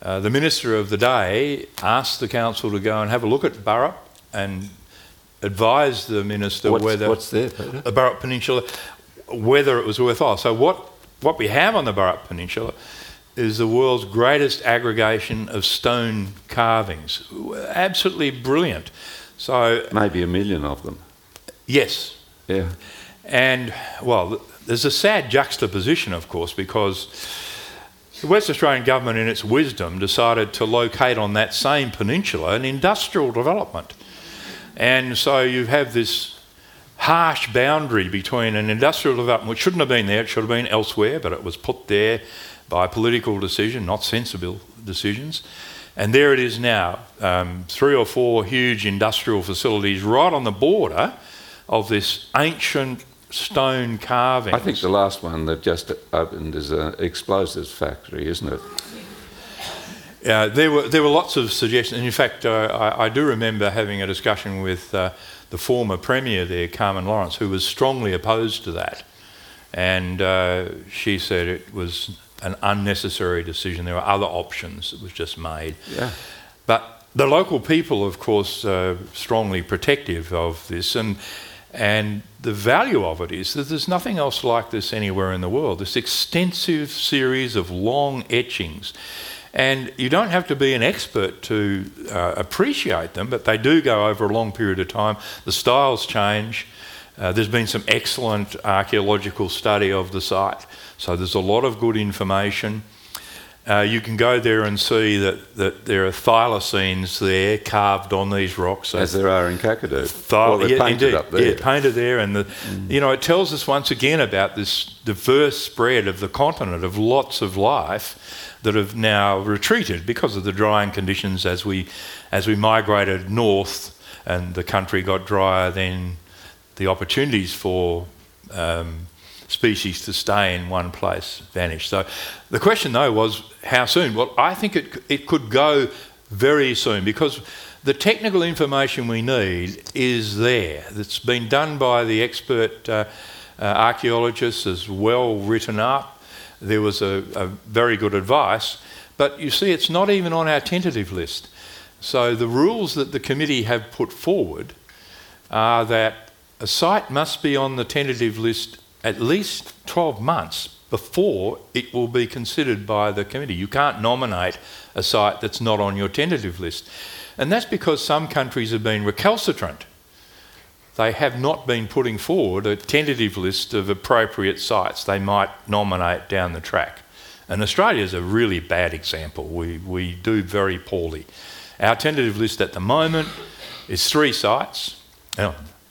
S2: uh, the minister of the day asked the council to go and have a look at Burrup and advise the minister
S1: What's,
S2: whether
S1: what's there, Peter?
S2: the Burrup Peninsula, whether it was worthwhile. So what, what we have on the Burrup Peninsula is the world's greatest aggregation of stone carvings. Absolutely brilliant. So,
S1: Maybe a million of them.
S2: yes.
S1: Yeah.
S2: And, well, there's a sad juxtaposition, of course, because the West Australian government, in its wisdom, decided to locate on that same peninsula an industrial development. And so you have this harsh boundary between an industrial development which shouldn't have been there, it should have been elsewhere, but it was put there by political decision, not sensible decisions. And there it is now, um, three or four huge industrial facilities right on the border of this ancient stone carving.
S1: I think the last one that just opened is an explosives factory, isn't it?
S2: Uh, there were there were lots of suggestions. And in fact, uh, I, I, do remember having a discussion with uh, the former premier there, Carmen Lawrence, who was strongly opposed to that, and uh, she said it was an unnecessary decision. There were other options that was just made.
S1: Yeah.
S2: But the local people, of course, are strongly protective of this, and and the value of it is that there's nothing else like this anywhere in the world. This extensive series of long etchings and you don't have to be an expert to uh, appreciate them, but they do go over a long period of time. The styles change. Uh, there's been some excellent archaeological study of the site, so there's a lot of good information. Uh, you can go there and see that, that there are thylacines there carved on these rocks. So
S1: As there are in Kakadu.
S2: Thyl-
S1: well, they're
S2: yeah,
S1: painted
S2: indeed.
S1: up there.
S2: Yeah, painted there, and the, you know it tells us once again about this diverse spread of the continent of lots of life that have now retreated because of the drying conditions as we as we migrated north and the country got drier. Then the opportunities for um, species to stay in one place vanished. So the question though was how soon? Well, I think it it could go very soon because the technical information we need is there. It's been done by the expert uh, uh, archaeologists, as well written up. There was a, a very good advice, but you see, it's not even on our tentative list. So the rules that the committee have put forward are that a site must be on the tentative list at least 12 months before it will be considered by the committee. You can't nominate a site that's not on your tentative list. And that's because some countries have been recalcitrant. They have not been putting forward a tentative list of appropriate sites they might nominate down the track. And Australia is a really bad example. We, we do very poorly. Our tentative list at the moment is three sites,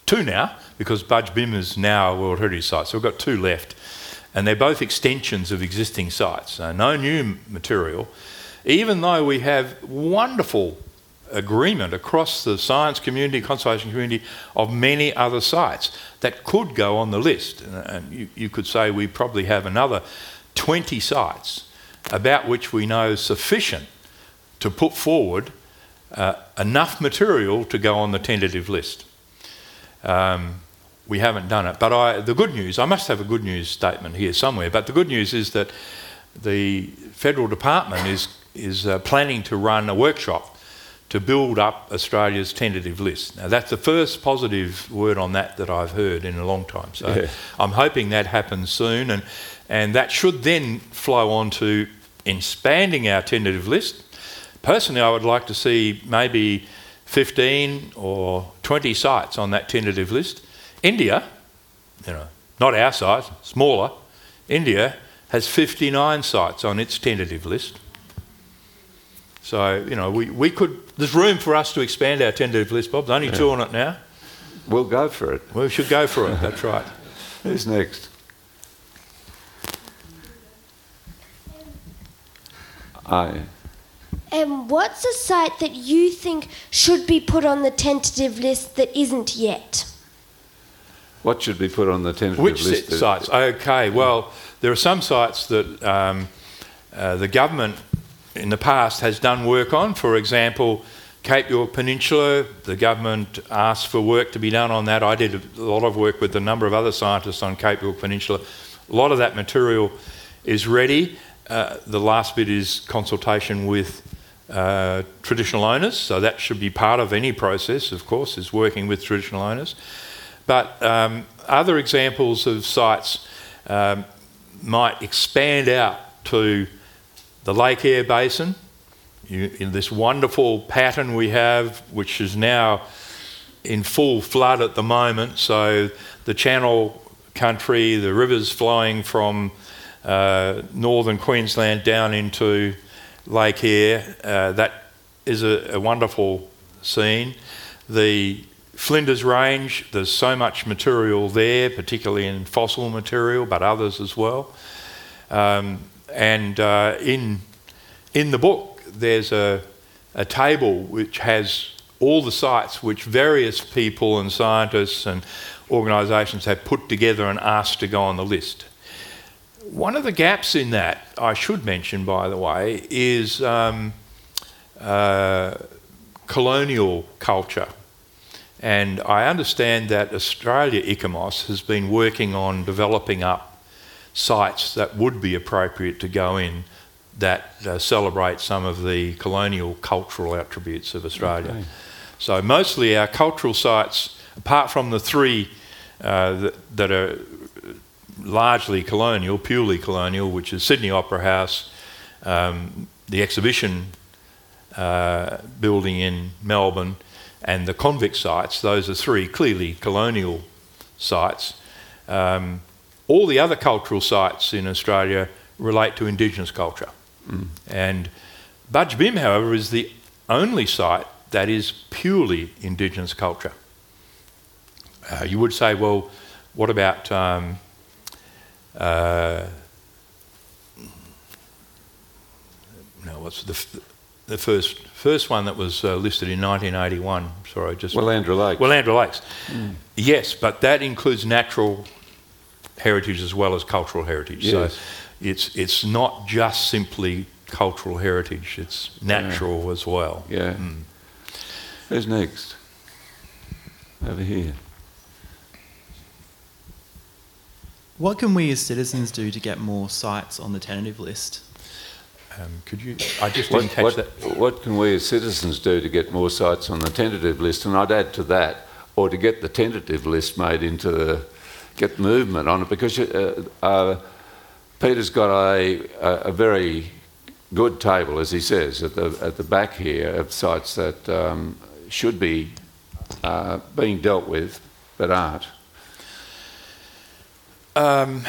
S2: two now, because Budj Bim is now a World Heritage Site, so we've got two left. And they're both extensions of existing sites, no new material, even though we have wonderful agreement across the science community, conservation community, of many other sites that could go on the list. And you, you could say we probably have another 20 sites about which we know sufficient to put forward uh, enough material to go on the tentative list. Um, we haven't done it. But I, the good news, I must have a good news statement here somewhere, but the good news is that the federal department is, is uh, planning to run a workshop to build up Australia's tentative list. Now, that's the first positive word on that that I've heard in a long time. So
S1: Yeah.
S2: I'm hoping that happens soon, and, and that should then flow on to expanding our tentative list. Personally, I would like to see maybe 15 or 20 sites on that tentative list. India, you know, not our size, smaller, India has 59 sites on its tentative list. So, you know, we, we could, there's room for us to expand our tentative list, Bob. There's only two on it now.
S1: We'll go for it.
S2: We should go for it, that's right. <laughs>
S1: Who's next? I.
S4: And what's a site that you think should be put on the tentative list that isn't yet?
S1: What should be put on the tentative
S2: Which
S1: list?
S2: set sites? Okay, well, there are some sites that um, uh, the government in the past has done work on. For example, Cape York Peninsula, the government asked for work to be done on that. I did a lot of work with a number of other scientists on Cape York Peninsula. A lot of that material is ready. Uh, the last bit is consultation with uh, traditional owners, so that should be part of any process, of course, is working with traditional owners. But um, other examples of sites um, might expand out to the Lake Eyre Basin, you, in this wonderful pattern we have, which is now in full flood at the moment. So the channel country, the rivers flowing from uh, northern Queensland down into Lake Eyre, uh, that is a, a wonderful scene. The Flinders Range, there's so much material there, particularly in fossil material, but others as well. Um, and uh, in, in the book, there's a, a table which has all the sites which various people and scientists and organisations have put together and asked to go on the list. One of the gaps in that, I should mention by the way, is um, uh, colonial culture. And I understand that Australia ICOMOS has been working on developing up sites that would be appropriate to go in that uh, celebrate some of the colonial cultural attributes of Australia.
S1: Okay.
S2: So mostly our cultural sites, apart from the three uh, that, that are largely colonial, purely colonial, which is Sydney Opera House, um, the exhibition uh, building in Melbourne, and the convict sites. Those are three clearly colonial sites. Um, all the other cultural sites in Australia relate to Indigenous culture. And Budj Bim, however, is the only site that is purely Indigenous culture. Uh, you would say, well, what about um, uh, no, what's the, f- the first first one that was uh, listed in 1981? Sorry, just
S1: Well, Andrew Lake.
S2: Willandra Lakes. Yes, but that includes natural heritage as well as cultural heritage.
S1: Yes.
S2: So it's it's not just simply cultural heritage; it's natural as well.
S1: yeah. Who's next? Over here.
S5: What can we as citizens do to get more sites on the tentative list?
S2: Um, could you? I just didn't catch
S1: what,
S2: that.
S1: what can we as citizens do to get more sites on the tentative list? And I'd add to that, or to get the tentative list made into the, get movement on it, because uh, uh, Peter's got a, a, very good table, as he says, at the, at the back here of sites that um, should be uh, being dealt with but aren't.
S2: Um,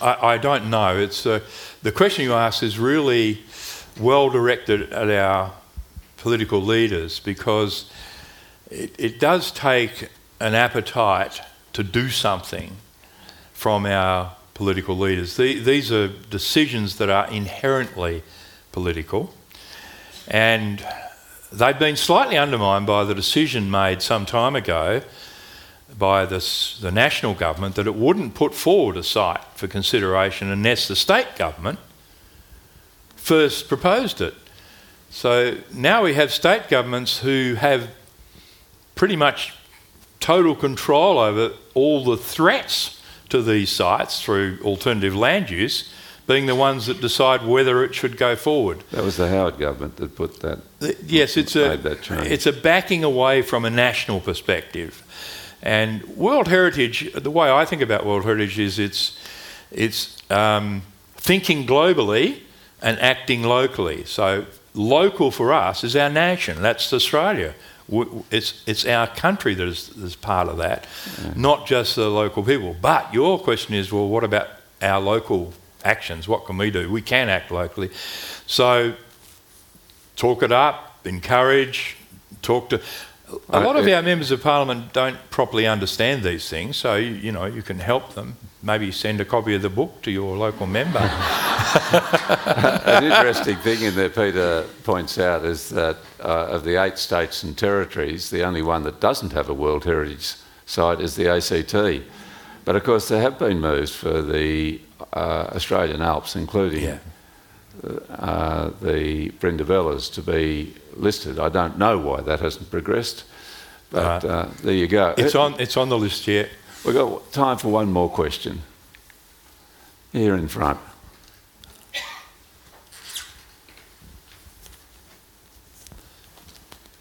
S2: I, I don't know. It's uh, the question you ask is really well directed at our political leaders because it, it does take an appetite to do something from our political leaders. The, these are decisions that are inherently political, and they've been slightly undermined by the decision made some time ago by the, s- the national government that it wouldn't put forward a site for consideration unless the state government first proposed it. So now we have state governments who have pretty much total control over all the threats to these sites through alternative land use, being the ones that decide whether it should go forward.
S1: That was the Howard government that put that.
S2: The- Yes, it's a it's a backing away from a national perspective, and World Heritage. The way I think about World Heritage is it's it's um, thinking globally and acting locally. So local for us is our nation. That's Australia. It's it's our country that is, is part of that, not just the local people. But your question is, well, what about our local actions? What can we do? We can act locally. So talk it up, encourage, talk to. A lot of
S1: uh,
S2: our members of parliament don't properly understand these things, so you, you know you can help them. Maybe send a copy of the book to your local member. <laughs> <laughs>
S1: An interesting thing in there, Peter points out, is that uh, of the eight states and territories, the only one that doesn't have a World Heritage Site is the ACT. But of course, there have been moves for the uh, Australian Alps, including
S2: Yeah.
S1: uh, the Brindabellas, to be listed. I don't know why that hasn't progressed, but uh, there you go.
S2: it's on it's on the list yet.
S1: We've got time for one more question. Here in front.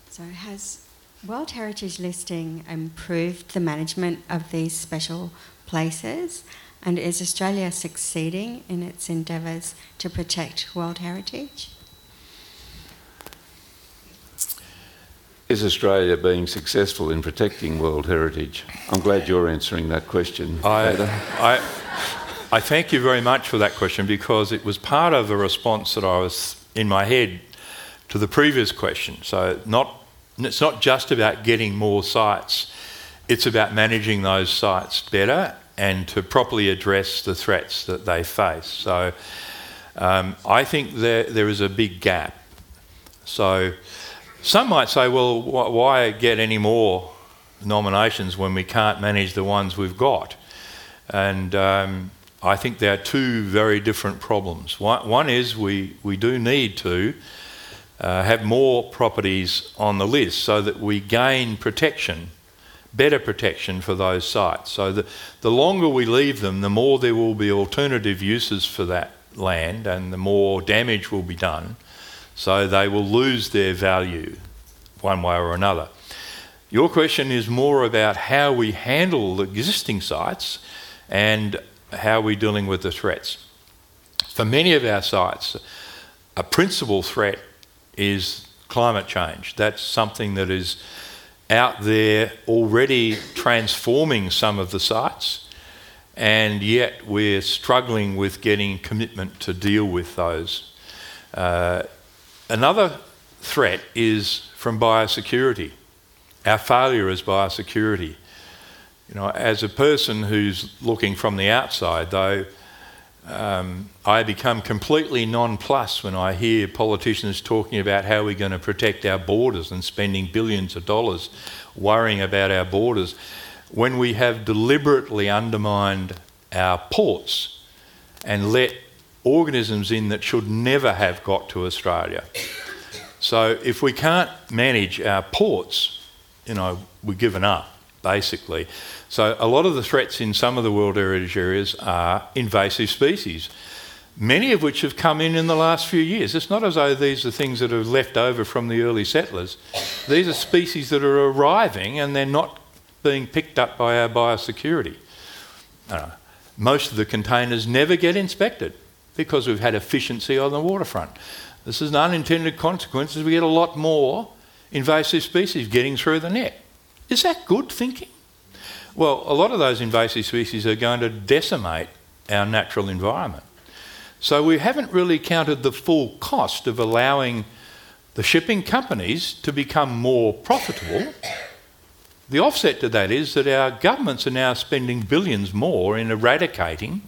S6: So, has World Heritage listing improved the management of these special places? And is Australia succeeding in its endeavours to protect World Heritage?
S1: Is Australia being successful in protecting World Heritage? I'm glad you're answering that question,
S2: I, I, I thank you very much for that question because it was part of a response that I was in my head to the previous question. So not, it's not just about getting more sites, it's about managing those sites better and to properly address the threats that they face. So um, I think there, there is a big gap. So some might say, well, wh- why get any more nominations when we can't manage the ones we've got? And um, I think there are two very different problems. One, one is we, we do need to uh, have more properties on the list so that we gain protection, better protection for those sites. So the, the longer we leave them, the more there will be alternative uses for that land and the more damage will be done. So they will lose their value one way or another. Your question is more about how we handle the existing sites and how we're dealing with the threats. For many of our sites, a principal threat is climate change. That's something that is out there already transforming some of the sites, and yet we're struggling with getting commitment to deal with those. Uh, another threat is from biosecurity. Our failure is biosecurity. You know, as a person who's looking from the outside, though, um, I become completely nonplussed when I hear politicians talking about how we're going to protect our borders and spending billions of dollars worrying about our borders when we have deliberately undermined our ports and let organisms in that should never have got to Australia. So if we can't manage our ports, you know, we're given up, basically. So a lot of the threats in some of the World Heritage areas are invasive species, many of which have come in in the last few years. It's not as though these are things that are left over from the early settlers. These are species that are arriving and they're not being picked up by our biosecurity. Uh, most of the containers never get inspected because we've had efficiency on the waterfront. This is an unintended consequence as we get a lot more invasive species getting through the net. Is that good thinking? Well, a lot of those invasive species are going to decimate our natural environment. So we haven't really counted the full cost of allowing the shipping companies to become more profitable. The offset to that is that our governments are now spending billions more in eradicating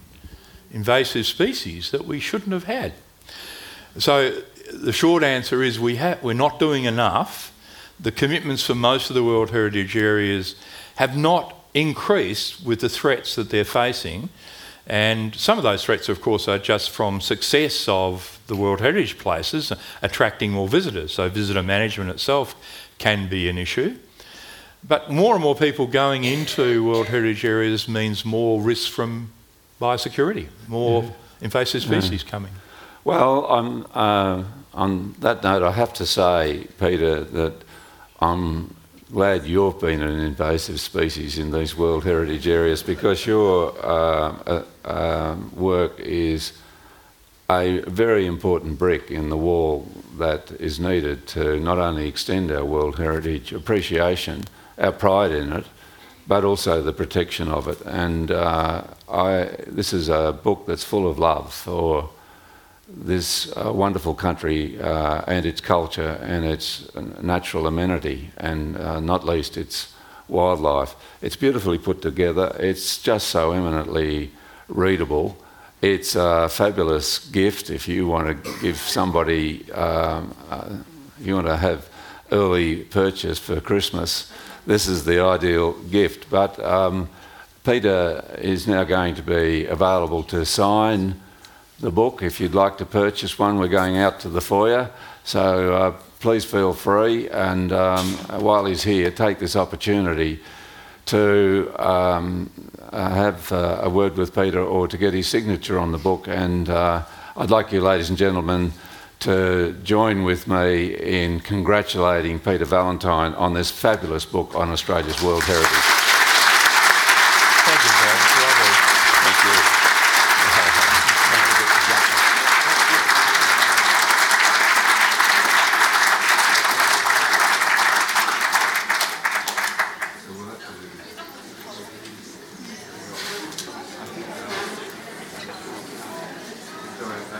S2: invasive species that we shouldn't have had. So the short answer is we ha- we're not doing enough. The commitments for most of the World Heritage areas have not increased with the threats that they're facing. And some of those threats, of course, are just from success of the World Heritage places attracting more visitors. So visitor management itself can be an issue. But more and more people going into World Heritage areas means more risk from biosecurity, more yeah. invasive species yeah. coming.
S1: Well, on, uh, on that note, I have to say, Peter, that I'm glad you've been an invasive species in these World Heritage areas because your uh, uh, um, work is a very important brick in the wall that is needed to not only extend our World Heritage appreciation, our pride in it, but also the protection of it. And uh, I, this is a book that's full of love for this uh, wonderful country uh, and its culture and its natural amenity, and uh, not least its wildlife. It's beautifully put together. It's just so eminently readable. It's a fabulous gift if you want to give somebody, um, uh, you want to have early purchase for Christmas. This is the ideal gift. But um, Peter is now going to be available to sign the book. If you'd like to purchase one, we're going out to the foyer. So uh, please feel free. And um, while he's here, take this opportunity to um, uh, have uh, a word with Peter or to get his signature on the book. And uh, I'd like you, ladies and gentlemen, to join with me in congratulating Peter Valentine on this fabulous book on Australia's World Heritage.